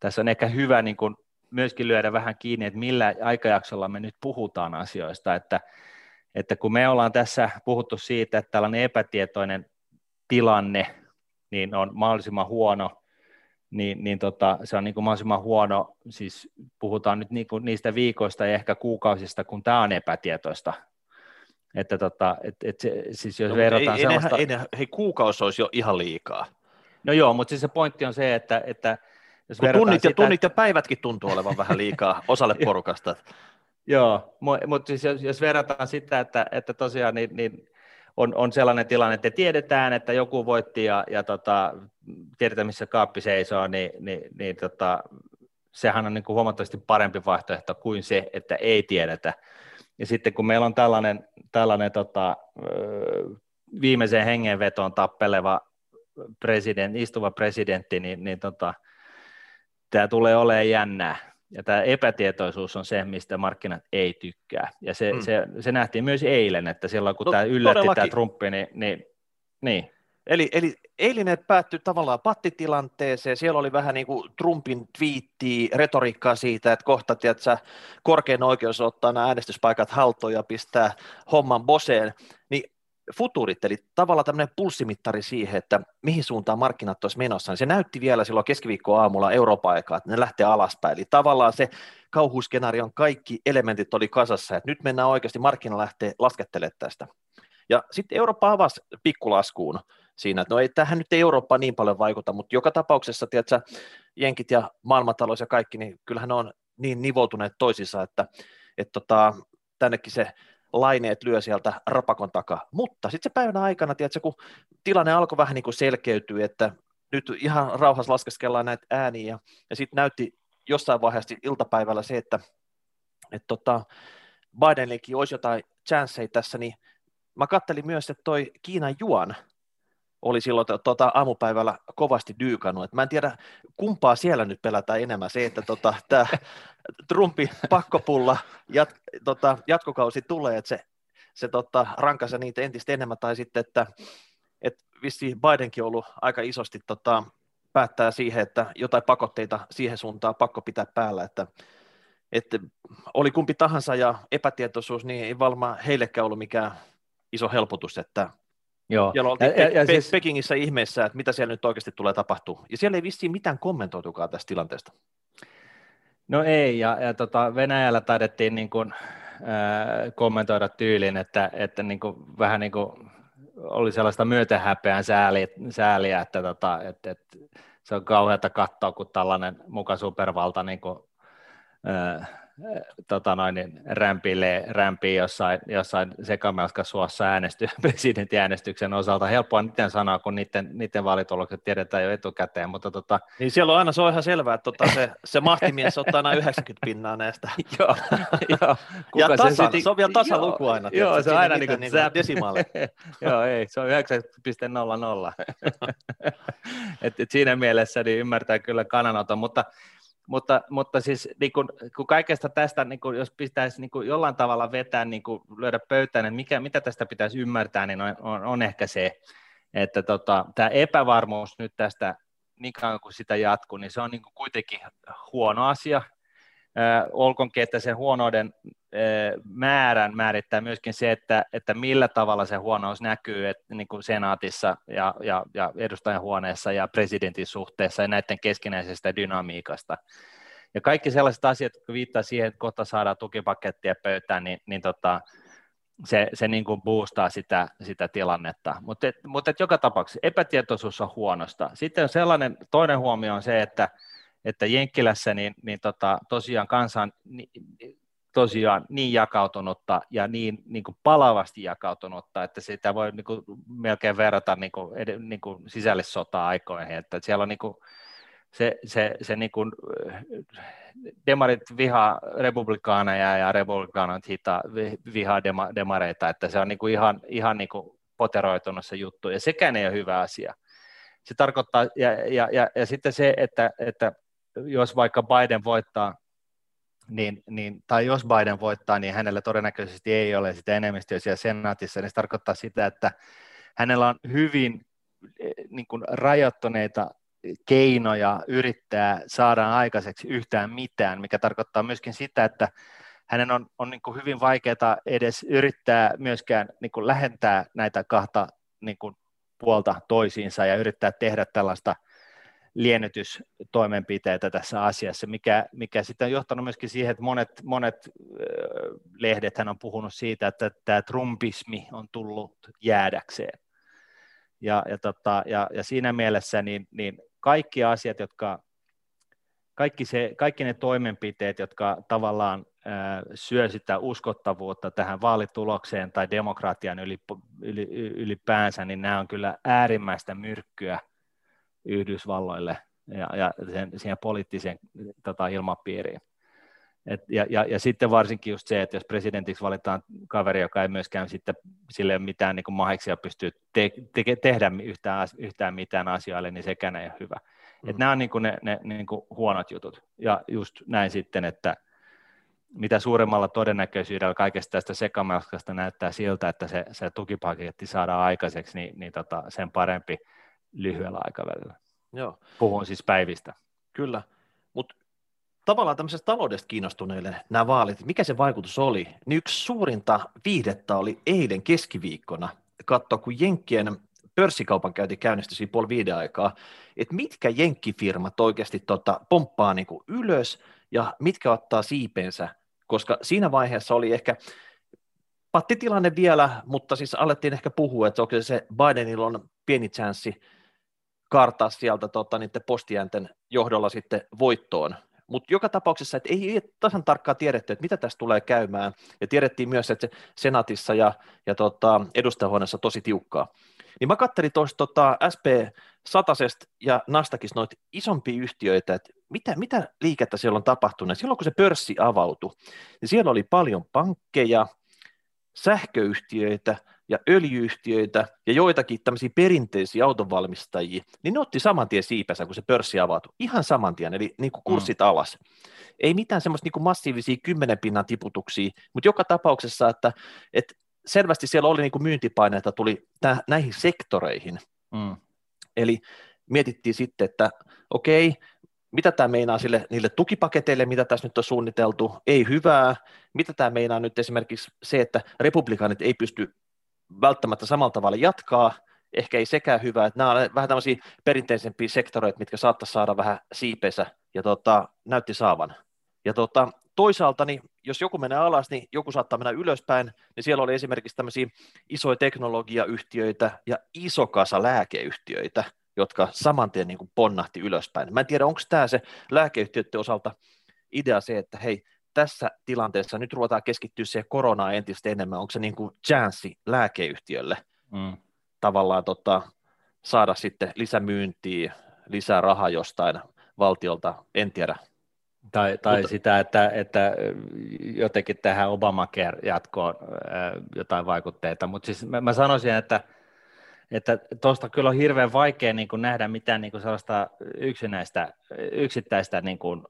tässä on ehkä hyvä niin kuin myöskin lyödä vähän kiinni, että millä aikajaksolla me nyt puhutaan asioista, että, että kun me ollaan tässä puhuttu siitä, että tällainen epätietoinen tilanne niin on mahdollisimman huono niin, niin tota, se on niin kuin mahdollisimman huono, siis puhutaan nyt niin kuin niistä viikoista ja ehkä kuukausista, kun tämä on epätietoista. Että tota, et, et se, siis jos no, verrataan ei, sellaista... Ei, ei, hei, kuukausi olisi jo ihan liikaa. No joo, mutta siis se pointti on se, että, että jos tunnit, sitä, ja, tunnit ja päivätkin tuntuu olevan vähän liikaa osalle porukasta. Joo, mutta siis jos, jos verrataan sitä, että, että tosiaan niin, niin on, on sellainen tilanne, että tiedetään, että joku voitti ja, ja tota, tiedetään, missä kaappi seisoo, niin, niin, niin tota, sehän on niin kuin huomattavasti parempi vaihtoehto kuin se, että ei tiedetä. Ja sitten kun meillä on tällainen, tällainen tota, viimeiseen hengenvetoon tappeleva president, istuva presidentti, niin, niin tota, tämä tulee olemaan jännää. Ja tämä epätietoisuus on se, mistä markkinat ei tykkää. Ja se, mm. se, se nähtiin myös eilen, että silloin kun no, tämä yllätti todellakin. tämä Trumpi, niin, niin, niin. Eli, eli eilinen päättyi tavallaan pattitilanteeseen. Siellä oli vähän niin kuin Trumpin twiitti, retoriikkaa siitä, että kohta tiedätkö, korkein oikeus ottaa nämä äänestyspaikat haltuun ja pistää homman boseen. Futurit, eli tavallaan tämmöinen pulssimittari siihen, että mihin suuntaan markkinat olisi menossa, niin se näytti vielä silloin keskiviikkoaamulla Euroopan aikaa, että ne lähtee alaspäin. Eli tavallaan se kauhuskenaarion kaikki elementit oli kasassa, että nyt mennään oikeasti, markkina lähtee laskettelemaan tästä. Ja sitten Eurooppa avasi pikkulaskuun siinä, että no ei, tähän nyt ei Eurooppa niin paljon vaikuta, mutta joka tapauksessa, tiedätkö, jenkit ja maailmantalous ja kaikki, niin kyllähän ne on niin nivoutuneet toisissa, että, että tota, tännekin se laineet lyö sieltä rapakon takaa. Mutta sitten se päivänä aikana, tiedätkö, kun tilanne alkoi vähän niin kuin selkeytyä, että nyt ihan rauhassa laskeskellaan näitä ääniä, ja, ja sitten näytti jossain vaiheessa iltapäivällä se, että et tota, Bidenillekin olisi jotain chanceja tässä, niin mä kattelin myös, että toi Kiinan juan oli silloin tota, aamupäivällä kovasti dyykannut. Mä en tiedä, kumpaa siellä nyt pelätään enemmän. Se, että tota, tämä Trumpin pakkopulla jat, tota, jatkokausi tulee, että se, se tota, rankaisi niitä entistä enemmän, tai sitten, että et vissi Bidenkin on ollut aika isosti tota, päättää siihen, että jotain pakotteita siihen suuntaan pakko pitää päällä, että, että oli kumpi tahansa ja epätietoisuus, niin ei varmaan heillekään ollut mikään iso helpotus, että Joo. Ja oltiin ja, ja, ja siis... Pekingissä ihmeessä, että mitä siellä nyt oikeasti tulee tapahtua. Ja siellä ei vissiin mitään kommentoitukaan tästä tilanteesta. No ei, ja, ja tota, Venäjällä taidettiin niin kuin, äh, kommentoida tyylin, että, että niin kuin, vähän niin kuin oli sellaista myötähäpeän sääliä, sääliä että, tota, että, että se on kauheata katsoa, kun tällainen muka supervalta niin kuin, äh, tota noin, niin rämpilee, rämpii jossain, jossain sekamelskasuossa äänesty, presidentinäänestyksen osalta. Helppoa niiden sanoa, kun niiden, niiden vaalitulokset tiedetään jo etukäteen. Mutta tota... Niin siellä on aina, se on ihan selvää, että tota, se, se mahtimies ottaa aina 90 pinnaa näistä. joo, joo. Ja tasan, se, sit... se on vielä tasaluku aina. Joo, joo se on aina niin kuin, niin desimaali. joo, ei, se on 9,00. et, et siinä mielessä niin ymmärtää kyllä kannanoton, mutta mutta, mutta siis niin kun, kun kaikesta tästä, niin kun, jos pitäisi niin kun jollain tavalla vetää, niin kun lyödä pöytään, että mikä, mitä tästä pitäisi ymmärtää, niin on, on, on ehkä se, että tota, tämä epävarmuus nyt tästä, niin kauan kuin sitä jatkuu, niin se on niin kuitenkin huono asia, olkoonkin, että sen huonouden määrän määrittää myöskin se, että, että millä tavalla se huonous näkyy että niin kuin senaatissa ja, ja, ja edustajanhuoneessa ja presidentin suhteessa ja näiden keskinäisestä dynamiikasta. Ja kaikki sellaiset asiat, jotka viittaa siihen, että kohta saadaan tukipakettia pöytään, niin, niin tota, se, se niin kuin boostaa sitä, sitä tilannetta. Mutta mut joka tapauksessa epätietoisuus on huonosta. Sitten on sellainen, toinen huomio on se, että että Jenkkilässä niin, niin tota, tosiaan kansan niin, tosiaan niin jakautunutta ja niin, niin kuin palavasti jakautunutta, että sitä voi niin kuin, melkein verrata niin kuin, niin kuin sisällissota-aikoihin, että siellä on niin kuin, se, se, se niin kuin, demarit vihaa republikaaneja ja republikaanit hita, vihaa dema, demareita, että se on niin kuin ihan, ihan niin kuin poteroitunut se juttu, ja sekään ei ole hyvä asia. Se tarkoittaa, ja, ja, ja, ja sitten se, että, että jos vaikka Biden voittaa, niin, niin, tai jos Biden voittaa, niin hänellä todennäköisesti ei ole sitä enemmistöä siellä senaatissa, niin se tarkoittaa sitä, että hänellä on hyvin eh, niin kuin rajoittuneita keinoja yrittää saada aikaiseksi yhtään mitään, mikä tarkoittaa myöskin sitä, että hänen on, on niin kuin hyvin vaikeaa edes yrittää myöskään niin kuin lähentää näitä kahta niin kuin puolta toisiinsa ja yrittää tehdä tällaista liennytystoimenpiteitä tässä asiassa, mikä, mikä sitten on johtanut myöskin siihen, että monet, monet lehdet on puhunut siitä, että tämä trumpismi on tullut jäädäkseen. Ja, ja, tota, ja, ja siinä mielessä niin, niin kaikki asiat, jotka, kaikki, se, kaikki ne toimenpiteet, jotka tavallaan syö sitä uskottavuutta tähän vaalitulokseen tai demokratian ylipäänsä, niin nämä on kyllä äärimmäistä myrkkyä – Yhdysvalloille ja, ja sen, siihen poliittiseen tota, ilmapiiriin. Et, ja, ja, ja, sitten varsinkin just se, että jos presidentiksi valitaan kaveri, joka ei myöskään sitten sille mitään niin maheksia pystyy te, te, tehdä yhtään, yhtään mitään asioille, niin sekään ei ole hyvä. Mm. Et nämä on niin kuin ne, ne niin kuin huonot jutut. Ja just näin sitten, että mitä suuremmalla todennäköisyydellä kaikesta tästä sekamelskasta näyttää siltä, että se, se tukipaketti saadaan aikaiseksi, niin, niin tota, sen parempi – lyhyellä aikavälillä. Joo. Puhun siis päivistä. Kyllä, mutta tavallaan tämmöisestä taloudesta kiinnostuneille nämä vaalit, mikä se vaikutus oli, niin yksi suurinta viihdettä oli eilen keskiviikkona katsoa, kun Jenkkien pörssikaupan käynti käynnistyi siinä puoli viiden aikaa, että mitkä jenkkifirmat oikeasti tota, pomppaa niin kuin ylös ja mitkä ottaa siipensä, koska siinä vaiheessa oli ehkä pattitilanne vielä, mutta siis alettiin ehkä puhua, että onko se Bidenilla on pieni chanssi kartaa sieltä tota, niiden postiäänten johdolla sitten voittoon. Mutta joka tapauksessa, että ei tasan tarkkaan tiedetty, että mitä tästä tulee käymään, ja tiedettiin myös, että se senaatissa ja, ja tota, edustajahuoneessa tosi tiukkaa. Niin mä katselin tuosta tota, SP Satasesta ja Nastakista noita isompia yhtiöitä, että mitä, mitä liikettä siellä on tapahtunut. Silloin kun se pörssi avautui, niin siellä oli paljon pankkeja, sähköyhtiöitä, ja öljyyhtiöitä ja joitakin tämmöisiä perinteisiä autonvalmistajia, niin ne otti saman tien siipänsä, kun se pörssi avautui. Ihan saman tien, eli niin kuin kurssit mm. alas. Ei mitään semmoista niin kuin massiivisia kymmenen pinnan tiputuksia, mutta joka tapauksessa, että, että selvästi siellä oli niin kuin myyntipaineita tuli täh, näihin sektoreihin. Mm. Eli mietittiin sitten, että okei, mitä tämä meinaa sille, niille tukipaketeille, mitä tässä nyt on suunniteltu, ei hyvää, mitä tämä meinaa nyt esimerkiksi se, että republikaanit ei pysty välttämättä samalla tavalla jatkaa, ehkä ei sekään hyvä, että nämä on vähän tämmöisiä perinteisempiä sektoreita, mitkä saattaisi saada vähän siipensä, ja tota, näytti saavan. Ja tota, toisaalta, niin jos joku menee alas, niin joku saattaa mennä ylöspäin, niin siellä oli esimerkiksi tämmöisiä isoja teknologiayhtiöitä ja iso kasa lääkeyhtiöitä, jotka saman tien niin kuin ponnahti ylöspäin. Mä en tiedä, onko tämä se lääkeyhtiöiden osalta idea se, että hei, tässä tilanteessa nyt ruvetaan keskittyä siihen koronaan entistä enemmän, onko se niin kuin chanssi lääkeyhtiölle mm. tavallaan tota, saada sitten lisämyyntiä, lisää rahaa jostain valtiolta, en tiedä. Tai, tai Mutta, sitä, että, että jotenkin tähän Obamacare-jatkoon jotain vaikutteita, mutta siis mä, mä sanoisin, että että tuosta kyllä on hirveän vaikea niin kuin nähdä mitään niin kuin sellaista yksinäistä, yksittäistä niin kuin,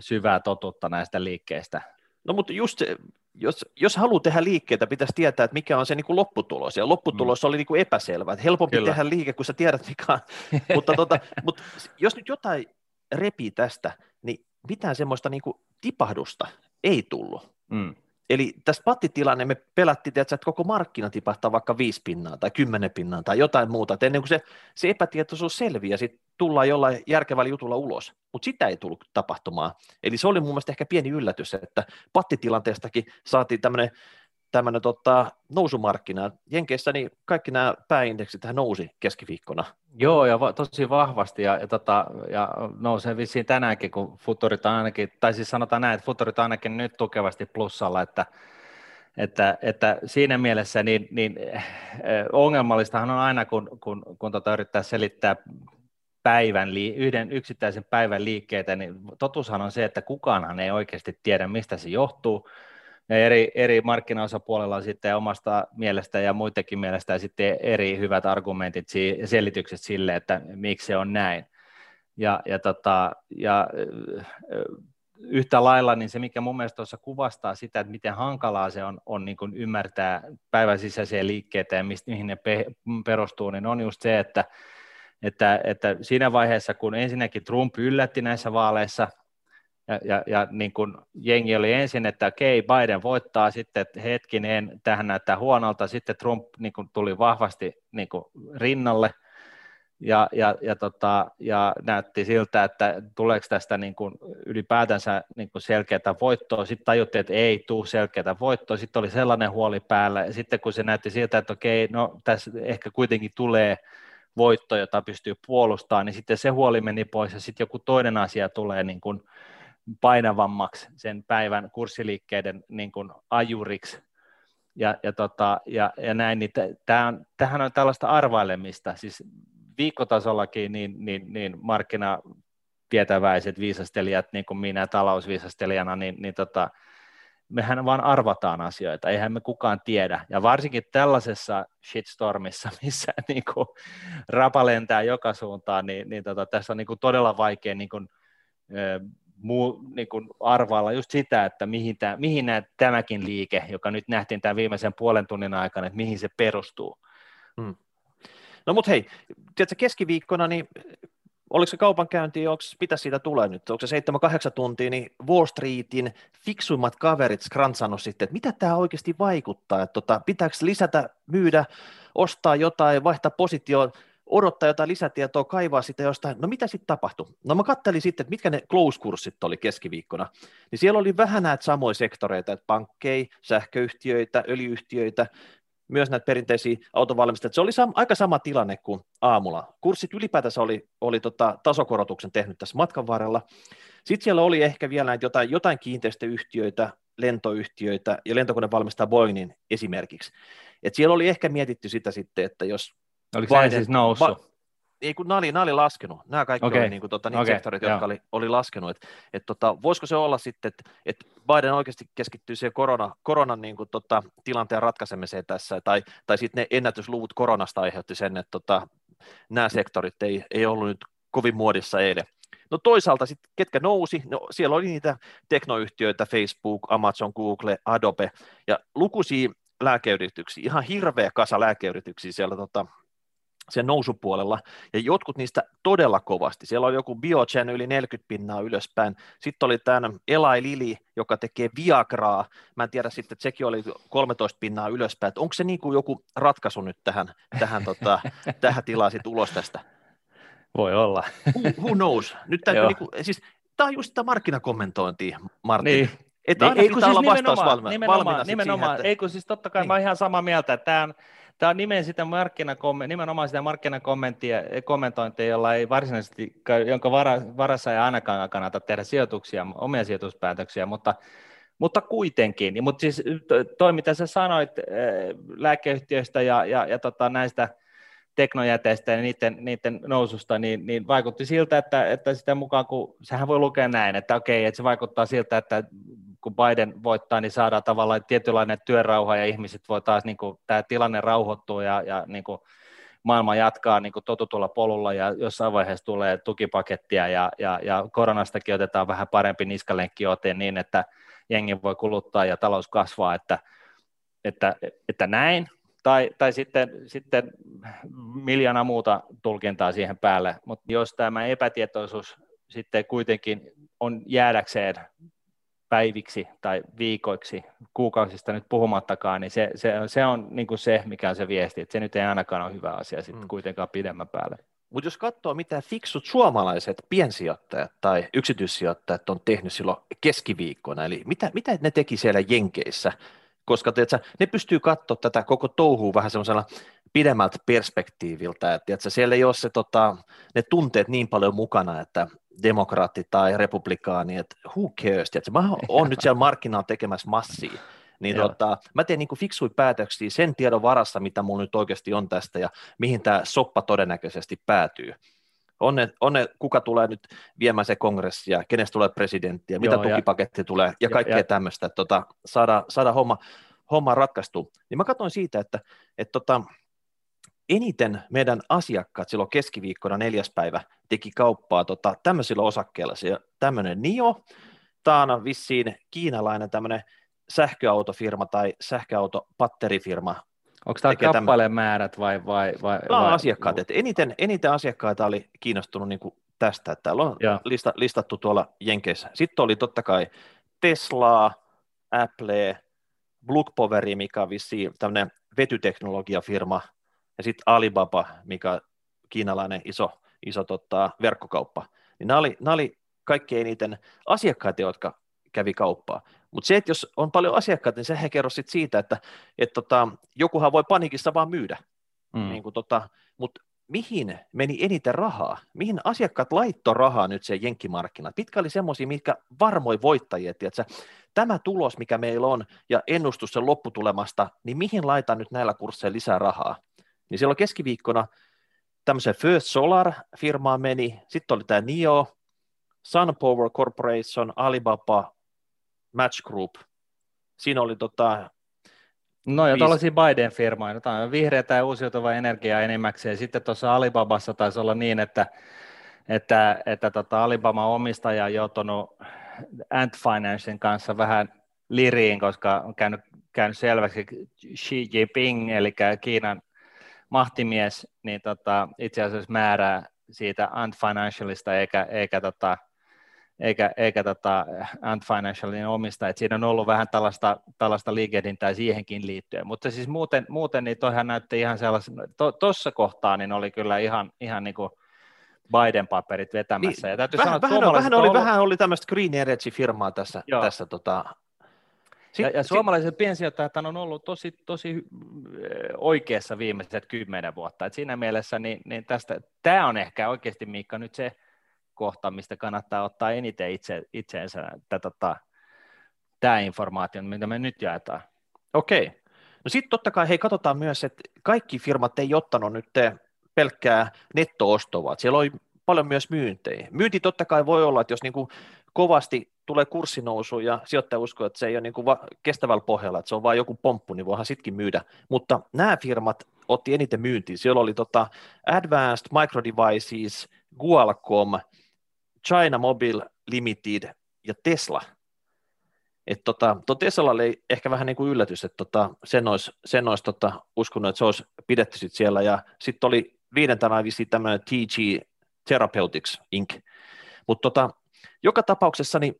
syvää totuutta näistä liikkeistä. No mutta just se, jos, jos haluaa tehdä liikkeitä, pitäisi tietää, että mikä on se niin kuin lopputulos, ja lopputulos mm. oli niin kuin epäselvä, että helpompi Kyllä. tehdä liike, kun sä tiedät mikä on, mutta, tota, mutta jos nyt jotain repii tästä, niin mitään semmoista niin kuin tipahdusta ei tullut. Mm. Eli tässä pattitilanne me pelättiin, että koko markkina tipahtaa vaikka viisi pinnaa tai kymmenen pinnaa tai jotain muuta, että ennen kuin se, se epätietoisuus selviää, sitten tullaan jollain järkevällä jutulla ulos, mutta sitä ei tullut tapahtumaan. Eli se oli mun mielestä ehkä pieni yllätys, että pattitilanteestakin saatiin tämmöinen tämmöinen tota, nousumarkkina. Jenkeissä niin kaikki nämä pääindeksit nousi keskiviikkona. Joo, ja va- tosi vahvasti, ja, ja, tota, ja nousee vissiin tänäänkin, kun futurit ainakin, tai siis sanotaan näin, että futurit ainakin nyt tukevasti plussalla, että, että, että siinä mielessä niin, niin eh, ongelmallistahan on aina, kun, kun, kun tota yrittää selittää päivän, yhden yksittäisen päivän liikkeitä, niin totuushan on se, että kukaanhan ei oikeasti tiedä, mistä se johtuu, ja eri, eri markkinaosapuolella on sitten omasta mielestä ja muidenkin mielestä sitten eri hyvät argumentit ja selitykset sille, että miksi se on näin. Ja, ja, tota, ja yhtä lailla niin se, mikä mun mielestä tuossa kuvastaa sitä, että miten hankalaa se on, on niin kuin ymmärtää päivän sisäisiä liikkeitä ja mistä, mihin ne pe- perustuu, niin on just se, että, että, että siinä vaiheessa, kun ensinnäkin Trump yllätti näissä vaaleissa, ja, ja, ja niin kuin jengi oli ensin, että okei, Biden voittaa, sitten hetkinen, tähän näyttää huonolta, sitten Trump niin kuin tuli vahvasti niin kuin rinnalle, ja, ja, ja, tota, ja näytti siltä, että tuleeko tästä niin kuin ylipäätänsä niin kuin selkeätä voittoa. Sitten tajuttiin, että ei tule selkeätä voittoa. Sitten oli sellainen huoli päällä. Ja sitten kun se näytti siltä, että okei, no tässä ehkä kuitenkin tulee voitto, jota pystyy puolustamaan, niin sitten se huoli meni pois ja sitten joku toinen asia tulee niin kuin painavammaksi sen päivän kurssiliikkeiden niin kuin ajuriksi. Ja, ja, tota, ja, ja näin, niin tämähän on, on tällaista arvailemista, siis viikkotasollakin niin, niin, niin markkinatietäväiset viisastelijat, niin kuin minä talousviisastelijana, niin, niin tota, mehän vaan arvataan asioita, eihän me kukaan tiedä. Ja varsinkin tällaisessa shitstormissa, missä niin kuin, rapa lentää joka suuntaan, niin, niin tota, tässä on niin kuin, todella vaikea niin kuin, muu, niin kuin arvailla just sitä, että mihin, tämä, mihin nämä, tämäkin liike, joka nyt nähtiin tämän viimeisen puolen tunnin aikana, että mihin se perustuu. Hmm. No mutta hei, tiedätkö, keskiviikkona, niin oliko se kaupankäynti, onko, mitä siitä tulee nyt, onko se 7-8 tuntia, niin Wall Streetin fiksuimmat kaverit skrantsannut sitten, että mitä tämä oikeasti vaikuttaa, että tota, pitääkö lisätä, myydä, ostaa jotain, vaihtaa positioon, odottaa jotain lisätietoa, kaivaa sitä jostain. No mitä sitten tapahtui? No mä kattelin sitten, että mitkä ne close-kurssit oli keskiviikkona. Niin siellä oli vähän näitä samoja sektoreita, että pankkeja, sähköyhtiöitä, öljyyhtiöitä, myös näitä perinteisiä autovalmistajia. Se oli sam- aika sama tilanne kuin aamulla. Kurssit ylipäätänsä oli, oli tota tasokorotuksen tehnyt tässä matkan varrella. Sitten siellä oli ehkä vielä näitä jotain, jotain kiinteistöyhtiöitä, lentoyhtiöitä ja lentokonevalmistaja Boeingin esimerkiksi. Et siellä oli ehkä mietitty sitä sitten, että jos Oliko Biden, se siis noussut? Va- ei kun nämä oli, nämä oli laskenut, nämä kaikki okay. oli niin kuin, tota, niitä okay. sektorit, jotka oli, oli laskenut, että et, tota, voisiko se olla sitten, että et Biden oikeasti keskittyy siihen korona, koronan niin kuin, tota, tilanteen ratkaisemiseen tässä, tai, tai sitten ne ennätysluvut koronasta aiheutti sen, että tota, nämä sektorit ei, ei ollut nyt kovin muodissa eilen. No toisaalta sitten, ketkä nousi, no siellä oli niitä teknoyhtiöitä, Facebook, Amazon, Google, Adobe, ja lukuisia lääkeyrityksiä, ihan hirveä kasa lääkeyrityksiä siellä tota, sen nousupuolella, ja jotkut niistä todella kovasti. Siellä oli joku Biogen yli 40 pinnaa ylöspäin. Sitten oli tämä Eli Lili, joka tekee Viagraa. Mä en tiedä sitten, että sekin oli 13 pinnaa ylöspäin. Onko se niin kuin joku ratkaisu nyt tähän, tähän, tota, tähän tilaan sitten ulos tästä? Voi olla. Who, who knows? Nyt täytyy, niin kuin, siis, tämä on just sitä markkinakommentointia, Martin. Niin. Että aina ei, pitää siis vastaus valmiina. Nimenomaan, nimenomaan. Siihen, että... ei kun siis totta kai niin. mä oon ihan samaa mieltä, että tämä on, Tämä on nimen sitä nimenomaan sitä markkinakommentointia, jolla ei varsinaisesti, jonka varassa ei ainakaan kannata tehdä sijoituksia, omia sijoituspäätöksiä, mutta, mutta kuitenkin. Mutta siis toi, mitä sä sanoit lääkeyhtiöistä ja, ja, ja tota, näistä teknojäteistä ja niiden, niiden noususta, niin, niin vaikutti siltä, että, että sitä mukaan, kun sehän voi lukea näin, että okei, että se vaikuttaa siltä, että kun Biden voittaa, niin saadaan tavallaan tietynlainen työrauha ja ihmiset voi taas, niin kuin, tämä tilanne rauhoittua ja, ja niin kuin, maailma jatkaa niin kuin totutulla polulla ja jossain vaiheessa tulee tukipakettia ja, ja, ja koronastakin otetaan vähän parempi niskalenkki oteen niin, että jengi voi kuluttaa ja talous kasvaa, että, että, että näin, tai, tai sitten, sitten miljoona muuta tulkintaa siihen päälle, mutta jos tämä epätietoisuus sitten kuitenkin on jäädäkseen päiviksi tai viikoiksi, kuukausista nyt puhumattakaan, niin se, se, se on niin kuin se, mikä on se viesti, että se nyt ei ainakaan ole hyvä asia sitten mm. kuitenkaan pidemmän päälle. Mutta jos katsoo, mitä fiksut suomalaiset piensijoittajat tai yksityissijoittajat on tehnyt silloin keskiviikkona, eli mitä, mitä ne teki siellä Jenkeissä, koska tiedätkö, ne pystyy katsoa tätä koko touhua vähän semmoisella pidemmältä perspektiiviltä, että tiedätkö, siellä ei ole se, tota, ne tunteet niin paljon mukana, että demokraatti tai republikaani, että who cares, tiedätkö? mä oon nyt siellä markkinaan tekemässä massia, niin tota, mä teen niin fiksuja päätöksiä sen tiedon varassa, mitä mulla nyt oikeasti on tästä ja mihin tämä soppa todennäköisesti päätyy. Onne, onne, kuka tulee nyt viemään se kongressia, kenestä tulee presidentti ja mitä Joo, tukipaketti ja, tulee ja kaikkea ja, tämmöistä, että tota, saada, saada homma, homma ratkaistu. Niin mä katsoin siitä, että, että tota, eniten meidän asiakkaat silloin keskiviikkona neljäs päivä teki kauppaa tota, tämmöisillä osakkeilla. Se, tämmöinen NIO, tämä on vissiin kiinalainen tämmöinen sähköautofirma tai sähköautopatterifirma. Onko tämä kappaleen määrät vai? vai, vai, Tämä on asiakkaat. Että eniten, eniten asiakkaita oli kiinnostunut niin tästä. Että täällä on lista, listattu tuolla Jenkeissä. Sitten oli totta kai Teslaa, Apple, Poweri, mikä on vissiin tämmöinen vetyteknologiafirma, ja sitten Alibaba, mikä kiinalainen iso, iso tota, verkkokauppa, niin nämä oli, nämä oli kaikkein eniten asiakkaita, jotka kävi kauppaa. Mutta se, että jos on paljon asiakkaita, niin sehän kerro sit siitä, että et tota, jokuhan voi panikissa vaan myydä. Mm. Niin tota, Mutta mihin meni eniten rahaa? Mihin asiakkaat laitto rahaa nyt se jenkkimarkkinat? Mitkä oli semmoisia, mitkä varmoi voittajia, että tämä tulos, mikä meillä on, ja ennustus sen lopputulemasta, niin mihin laitan nyt näillä kursseilla lisää rahaa? Niin silloin keskiviikkona tämmöisen First Solar-firmaan meni, sitten oli tämä NIO, Sun Power Corporation, Alibaba, Match Group. Siinä oli tota, No ja tällaisia Biden firmaa, jotain vihreätä ja uusiutuvaa energiaa enimmäkseen. Sitten tuossa Alibabassa taisi olla niin, että, että, että tota Alibaban omistaja on joutunut Ant Financen kanssa vähän liriin, koska on käynyt, käynyt selväksi Xi Jinping, eli Kiinan mahtimies, niin tota, itse asiassa määrää siitä Ant Financialista eikä, eikä tota, eikä, eikä tota Ant Financialin omista, että siinä on ollut vähän tällaista, tällaista liikehdintää siihenkin liittyen, mutta siis muuten, muuten niin toihan näytti ihan sellaisen, tuossa to, kohtaa niin oli kyllä ihan, ihan niin kuin Biden-paperit vetämässä. Niin, ja vähän, sanoa, vähän, vähän, oli, ollut... vähän oli tämmöistä Green Energy-firmaa tässä, tässä tota, ja, ja suomalaiset piensijoittajat on ollut tosi, tosi oikeassa viimeiset kymmenen vuotta. Et siinä mielessä niin, niin tästä, tämä on ehkä oikeasti Miikka nyt se, kohta, mistä kannattaa ottaa eniten itse, itseensä tätä, tota, tämä informaatio, mitä me nyt jaetaan. Okei. No sitten totta kai, hei, katsotaan myös, että kaikki firmat ei ottanut nyt pelkkää netto-ostoa, siellä oli paljon myös myyntejä. Myynti totta kai voi olla, että jos niin kuin kovasti tulee kurssinousu ja sijoittaja uskoo, että se ei ole niin kuin va- kestävällä pohjalla, että se on vain joku pomppu, niin voihan sitkin myydä. Mutta nämä firmat otti eniten myyntiä. Siellä oli tota Advanced Micro Devices, Qualcomm, China Mobile Limited ja Tesla. Että tota, to Tesla oli ehkä vähän niin kuin yllätys, että tota, sen olisi, sen olisi tota, uskonut, että se olisi pidetty sit siellä. Ja sitten oli viidentenä vissiin tämmöinen TG Therapeutics Inc. Mutta tota, joka tapauksessa niin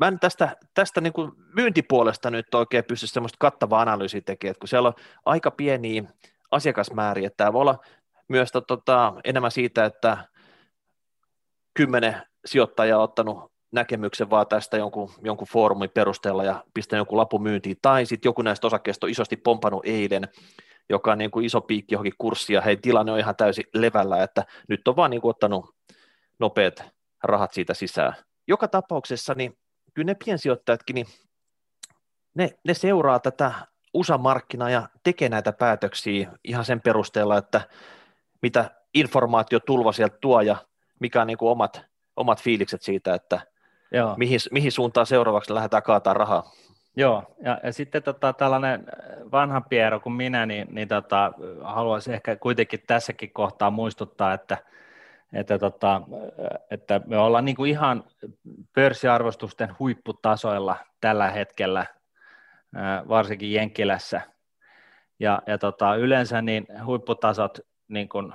mä en tästä, tästä niin kuin myyntipuolesta nyt oikein pysty semmoista kattavaa analyysiä tekemään, kun siellä on aika pieniä asiakasmääriä, että tämä voi olla myös tota, enemmän siitä, että kymmenen sijoittajaa ottanut näkemyksen vaan tästä jonkun, jonkun foorumin perusteella ja pistänyt jonkun lapun myyntiin, tai sitten joku näistä osakkeista on isosti pompannut eilen, joka on niin kuin iso piikki johonkin kurssiin, ja hei, tilanne on ihan täysin levällä, että nyt on vaan niin kuin ottanut nopeat rahat siitä sisään. Joka tapauksessa, niin kyllä ne piensijoittajatkin, niin ne, ne seuraa tätä USA-markkinaa ja tekee näitä päätöksiä ihan sen perusteella, että mitä informaatiotulva sieltä tuo ja mikä on niin kuin omat, omat fiilikset siitä, että Joo. Mihin, mihin suuntaan seuraavaksi lähdetään kaataa rahaa. Joo, ja, ja sitten tota, tällainen vanha Piero kuin minä, niin, niin tota, haluaisin ehkä kuitenkin tässäkin kohtaa muistuttaa, että, että, tota, että me ollaan niin kuin ihan pörssiarvostusten huipputasoilla tällä hetkellä, varsinkin Jenkkilässä. Ja, ja tota, yleensä niin huipputasot niin kuin,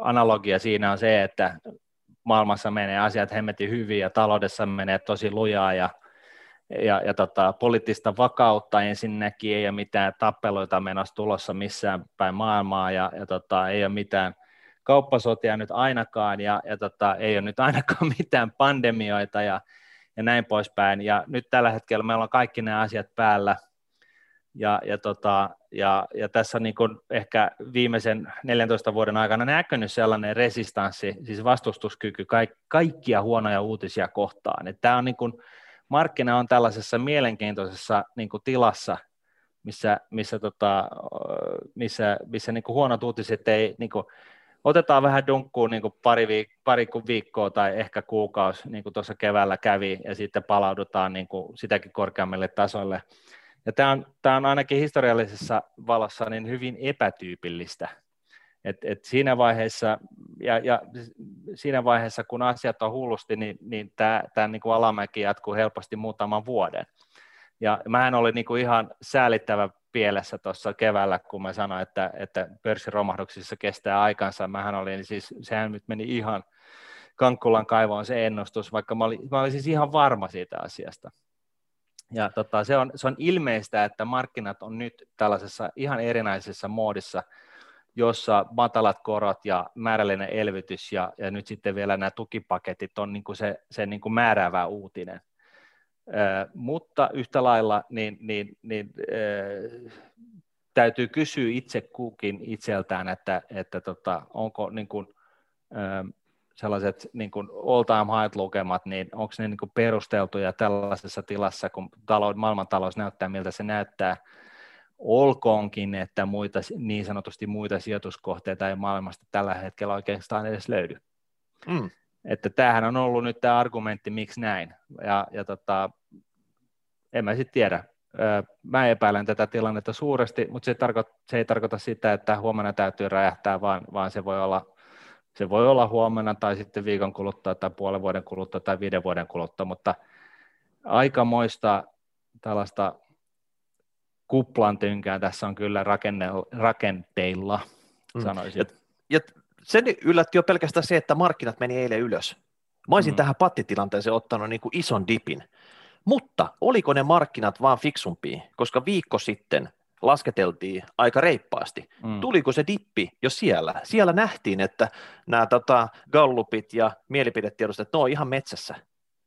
analogia siinä on se, että maailmassa menee asiat hemmetin hyvin ja taloudessa menee tosi lujaa ja, ja, ja tota, poliittista vakautta ensinnäkin ei ole mitään tappeluita menossa tulossa missään päin maailmaa ja, ja tota, ei ole mitään kauppasotia nyt ainakaan ja, ja tota, ei ole nyt ainakaan mitään pandemioita ja, ja näin poispäin. Ja nyt tällä hetkellä meillä on kaikki nämä asiat päällä – ja, ja, tota, ja, ja tässä on niin kuin ehkä viimeisen 14 vuoden aikana näkynyt sellainen resistanssi, siis vastustuskyky kaik, kaikkia huonoja uutisia kohtaan. Että tämä on niin kuin, markkina on tällaisessa mielenkiintoisessa niin kuin tilassa, missä, missä, tota, missä, missä niin kuin huonot uutiset ei, niin kuin, otetaan vähän dunkkuun niin kuin pari, viik- pari viikkoa tai ehkä kuukausi, niin kuin tuossa keväällä kävi, ja sitten palaudutaan niin kuin sitäkin korkeammille tasoille. Ja tämä on, tämä on ainakin historiallisessa valossa niin hyvin epätyypillistä. Et, et siinä, vaiheessa, ja, ja siinä vaiheessa, kun asiat on hullusti, niin, niin tämä, tämä niin kuin alamäki jatkuu helposti muutaman vuoden. Ja mähän olin niin kuin ihan säälittävä pielessä tuossa keväällä, kun mä sanoin, että, että pörssiromahduksissa kestää aikansa. Mähän olin siis, sehän nyt meni ihan Kankkulan kaivoon se ennustus, vaikka mä olin, mä olin siis ihan varma siitä asiasta. Ja tota, se, on, se on ilmeistä, että markkinat on nyt tällaisessa ihan erinäisessä moodissa, jossa matalat korot ja määrällinen elvytys ja, ja nyt sitten vielä nämä tukipaketit on niin kuin se, se niin kuin määräävä uutinen. Mutta yhtä lailla niin, niin, niin, täytyy kysyä itse kukin itseltään, että, että tota, onko niin kuin, sellaiset niin kuin all-time high-lukemat, niin onko ne niin kuin perusteltuja tällaisessa tilassa, kun talous, maailmantalous näyttää, miltä se näyttää, olkoonkin, että muita, niin sanotusti muita sijoituskohteita ei maailmasta tällä hetkellä oikeastaan edes löydy. Mm. Että tämähän on ollut nyt tämä argumentti, miksi näin. Ja, ja tota, en mä sitten tiedä. Mä epäilen tätä tilannetta suuresti, mutta se, tarko- se ei tarkoita sitä, että huomenna täytyy räjähtää, vaan, vaan se voi olla se voi olla huomenna tai sitten viikon kuluttua tai puolen vuoden kuluttua tai viiden vuoden kuluttua, mutta aikamoista tällaista kuplan tynkää tässä on kyllä rakenne, rakenteilla, mm. sanoisin. Ja, ja sen yllätti jo pelkästään se, että markkinat meni eilen ylös. Mä olisin mm. tähän pattitilanteeseen ottanut niin kuin ison dipin. Mutta oliko ne markkinat vaan fiksumpia, koska viikko sitten lasketeltiin aika reippaasti. Mm. Tuliko se dippi jo siellä? Siellä nähtiin, että nämä tota, gallupit ja mielipidetiedostet, ne on ihan metsässä.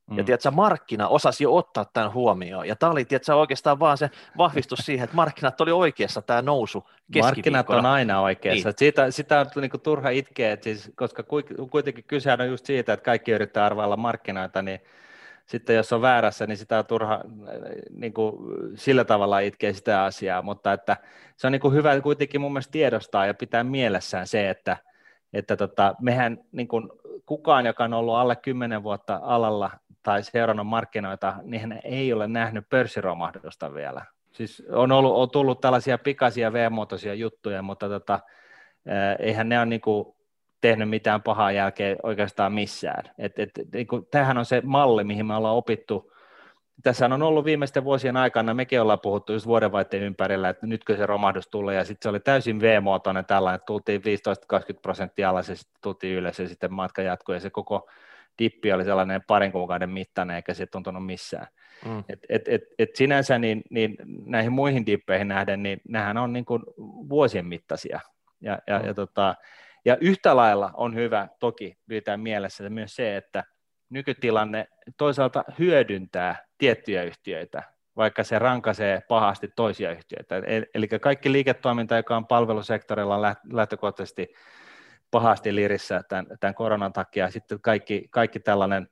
Mm. Ja tiedätkö, markkina osasi jo ottaa tämän huomioon. Ja tämä oli tiedätkö, oikeastaan vaan se vahvistus siihen, että markkinat oli oikeassa tämä nousu Markkinat on aina oikeassa. Niin. Siitä, sitä on niin kuin, turha itkeä, että siis, koska kuitenkin kyse on just siitä, että kaikki yrittää arvailla markkinoita, niin sitten jos on väärässä, niin sitä on turha niin kuin, sillä tavalla itkeä sitä asiaa, mutta että se on niin kuin hyvä kuitenkin mun mielestä tiedostaa ja pitää mielessään se, että, että tota, mehän niin kuin, kukaan, joka on ollut alle 10 vuotta alalla tai seurannut markkinoita, niin hän ei ole nähnyt pörssiromahdusta vielä. Siis on, ollut, on tullut tällaisia pikaisia V-muotoisia juttuja, mutta tota, eihän ne ole niin kuin tehnyt mitään pahaa jälkeen oikeastaan missään. Et, et, niin kuin, tämähän on se malli, mihin me ollaan opittu. Tässä on ollut viimeisten vuosien aikana, mekin ollaan puhuttu just vuodenvaihteen ympärillä, että nytkö se romahdus tulee, ja sitten se oli täysin V-muotoinen tällainen, tultiin 15-20 prosenttia alas, ja sitten tultiin ylös, ja sitten matka jatkui, ja se koko dippi oli sellainen parin kuukauden mittainen, eikä se tuntunut missään. Mm. Et, et, et, et sinänsä niin, niin näihin muihin dippeihin nähden, niin nämähän on niin kuin vuosien mittaisia, ja, ja, mm. ja tota, ja yhtä lailla on hyvä toki pitää mielessä myös se, että nykytilanne toisaalta hyödyntää tiettyjä yhtiöitä, vaikka se rankaisee pahasti toisia yhtiöitä. Eli kaikki liiketoiminta, joka on palvelusektorilla on lähtökohtaisesti pahasti lirissä tämän, tämän koronan takia, sitten kaikki, kaikki tällainen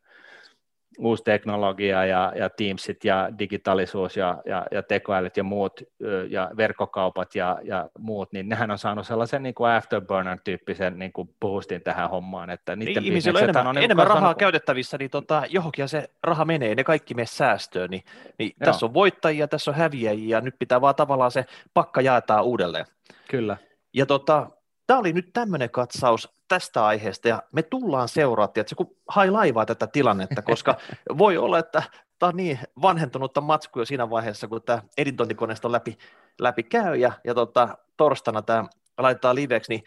uusi teknologia ja, ja Teamsit ja digitaalisuus ja, ja, ja tekoälyt ja muut ja verkkokaupat ja, ja muut, niin nehän on saanut sellaisen niin kuin afterburner-tyyppisen niin kuin boostin tähän hommaan. Että niiden niin, ihmisillä on enemmän, on niin enemmän rahaa kasvanut... käytettävissä, niin tota, johonkin se raha menee, ne kaikki menee säästöön, niin, niin tässä on voittajia, tässä on häviäjiä, ja nyt pitää vaan tavallaan se pakka jaetaan uudelleen. Kyllä. Ja tota, tämä oli nyt tämmöinen katsaus tästä aiheesta ja me tullaan seuraamaan, että kun hai laivaa tätä tilannetta, koska voi olla, että tämä on niin vanhentunutta matskua jo siinä vaiheessa, kun tämä editointikoneisto läpi, läpi käy ja, ja tota, torstaina tämä laitetaan liveksi, niin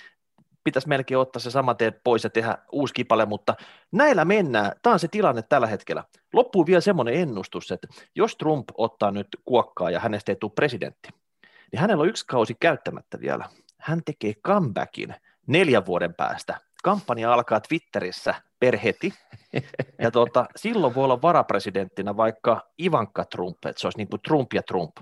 pitäisi melkein ottaa se saman tien pois ja tehdä uusi kipale, mutta näillä mennään. Tämä on se tilanne tällä hetkellä. Loppuu vielä semmoinen ennustus, että jos Trump ottaa nyt kuokkaa ja hänestä ei tule presidentti, niin hänellä on yksi kausi käyttämättä vielä. Hän tekee comebackin – neljän vuoden päästä. Kampanja alkaa Twitterissä per heti, ja tuota, silloin voi olla varapresidenttinä vaikka Ivanka Trump, että se olisi niin kuin Trump ja Trump.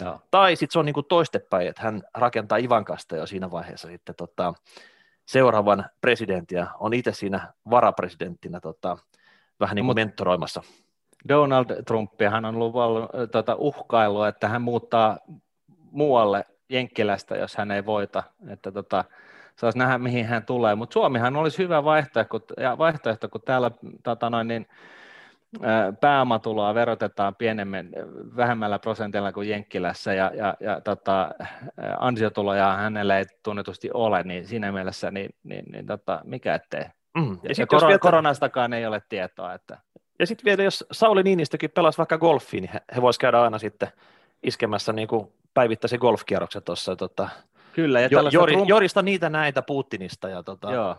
Joo. Tai sitten se on niin kuin toistepäin, että hän rakentaa Ivankasta jo siinä vaiheessa sitten tota, seuraavan presidentin ja on itse siinä varapresidenttinä tota, vähän niin kuin mentoroimassa. Donald Trump, hän on luvannut tota, uhkailua, että hän muuttaa muualle Jenkkilästä, jos hän ei voita. Että tota, saisi nähdä, mihin hän tulee. Mutta Suomihan olisi hyvä vaihtoehto, ja vaihtoehto kun täällä tota noin, niin, pääomatuloa verotetaan pienemmän, vähemmällä prosentilla kuin Jenkkilässä ja, ja, ja tota, ansiotuloja hänelle ei tunnetusti ole, niin siinä mielessä niin, niin, niin tota, mikä ettei. Mm. Ja, ja kor- vielä... koronastakaan ei ole tietoa. Että... Ja sitten vielä, jos Sauli Niinistökin pelasi vaikka golfiin, niin he, he voisivat käydä aina sitten iskemässä niin kuin päivittäisen golfkierroksen tuossa tota, Kyllä. Ja jo, Jori, Trump... Jorista niitä näitä Putinista. Ja tota, Joo.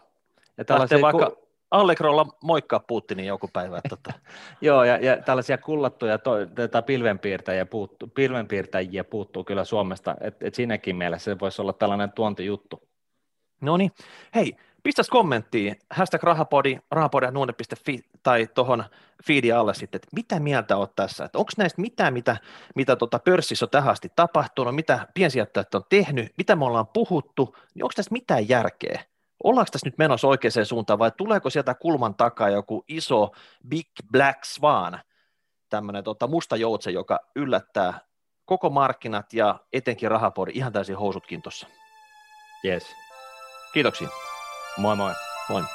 Ja tällaisia vaikka ku... Allegrolla moikkaa Putinin joku päivä. Tota. Joo, ja, ja tällaisia kullattuja to, tätä pilvenpiirtäjiä, puuttu, pilvenpiirtäjiä puuttuu kyllä Suomesta, että et siinäkin mielessä se voisi olla tällainen tuontijuttu. No niin, hei, pistäs kommenttiin, hashtag rahapodi, rahapodi.nuone.fi tai tuohon feedin alle sitten, että mitä mieltä olet tässä, että onko näistä mitään, mitä, mitä tota pörssissä on tähän asti tapahtunut, mitä piensijoittajat on tehnyt, mitä me ollaan puhuttu, niin onko tässä mitään järkeä? Ollaanko tässä nyt menossa oikeaan suuntaan vai tuleeko sieltä kulman takaa joku iso big black swan, tämmöinen tota musta joutse, joka yllättää koko markkinat ja etenkin rahapodi ihan täysin housutkin tuossa. Yes. Kiitoksia. My my Moin.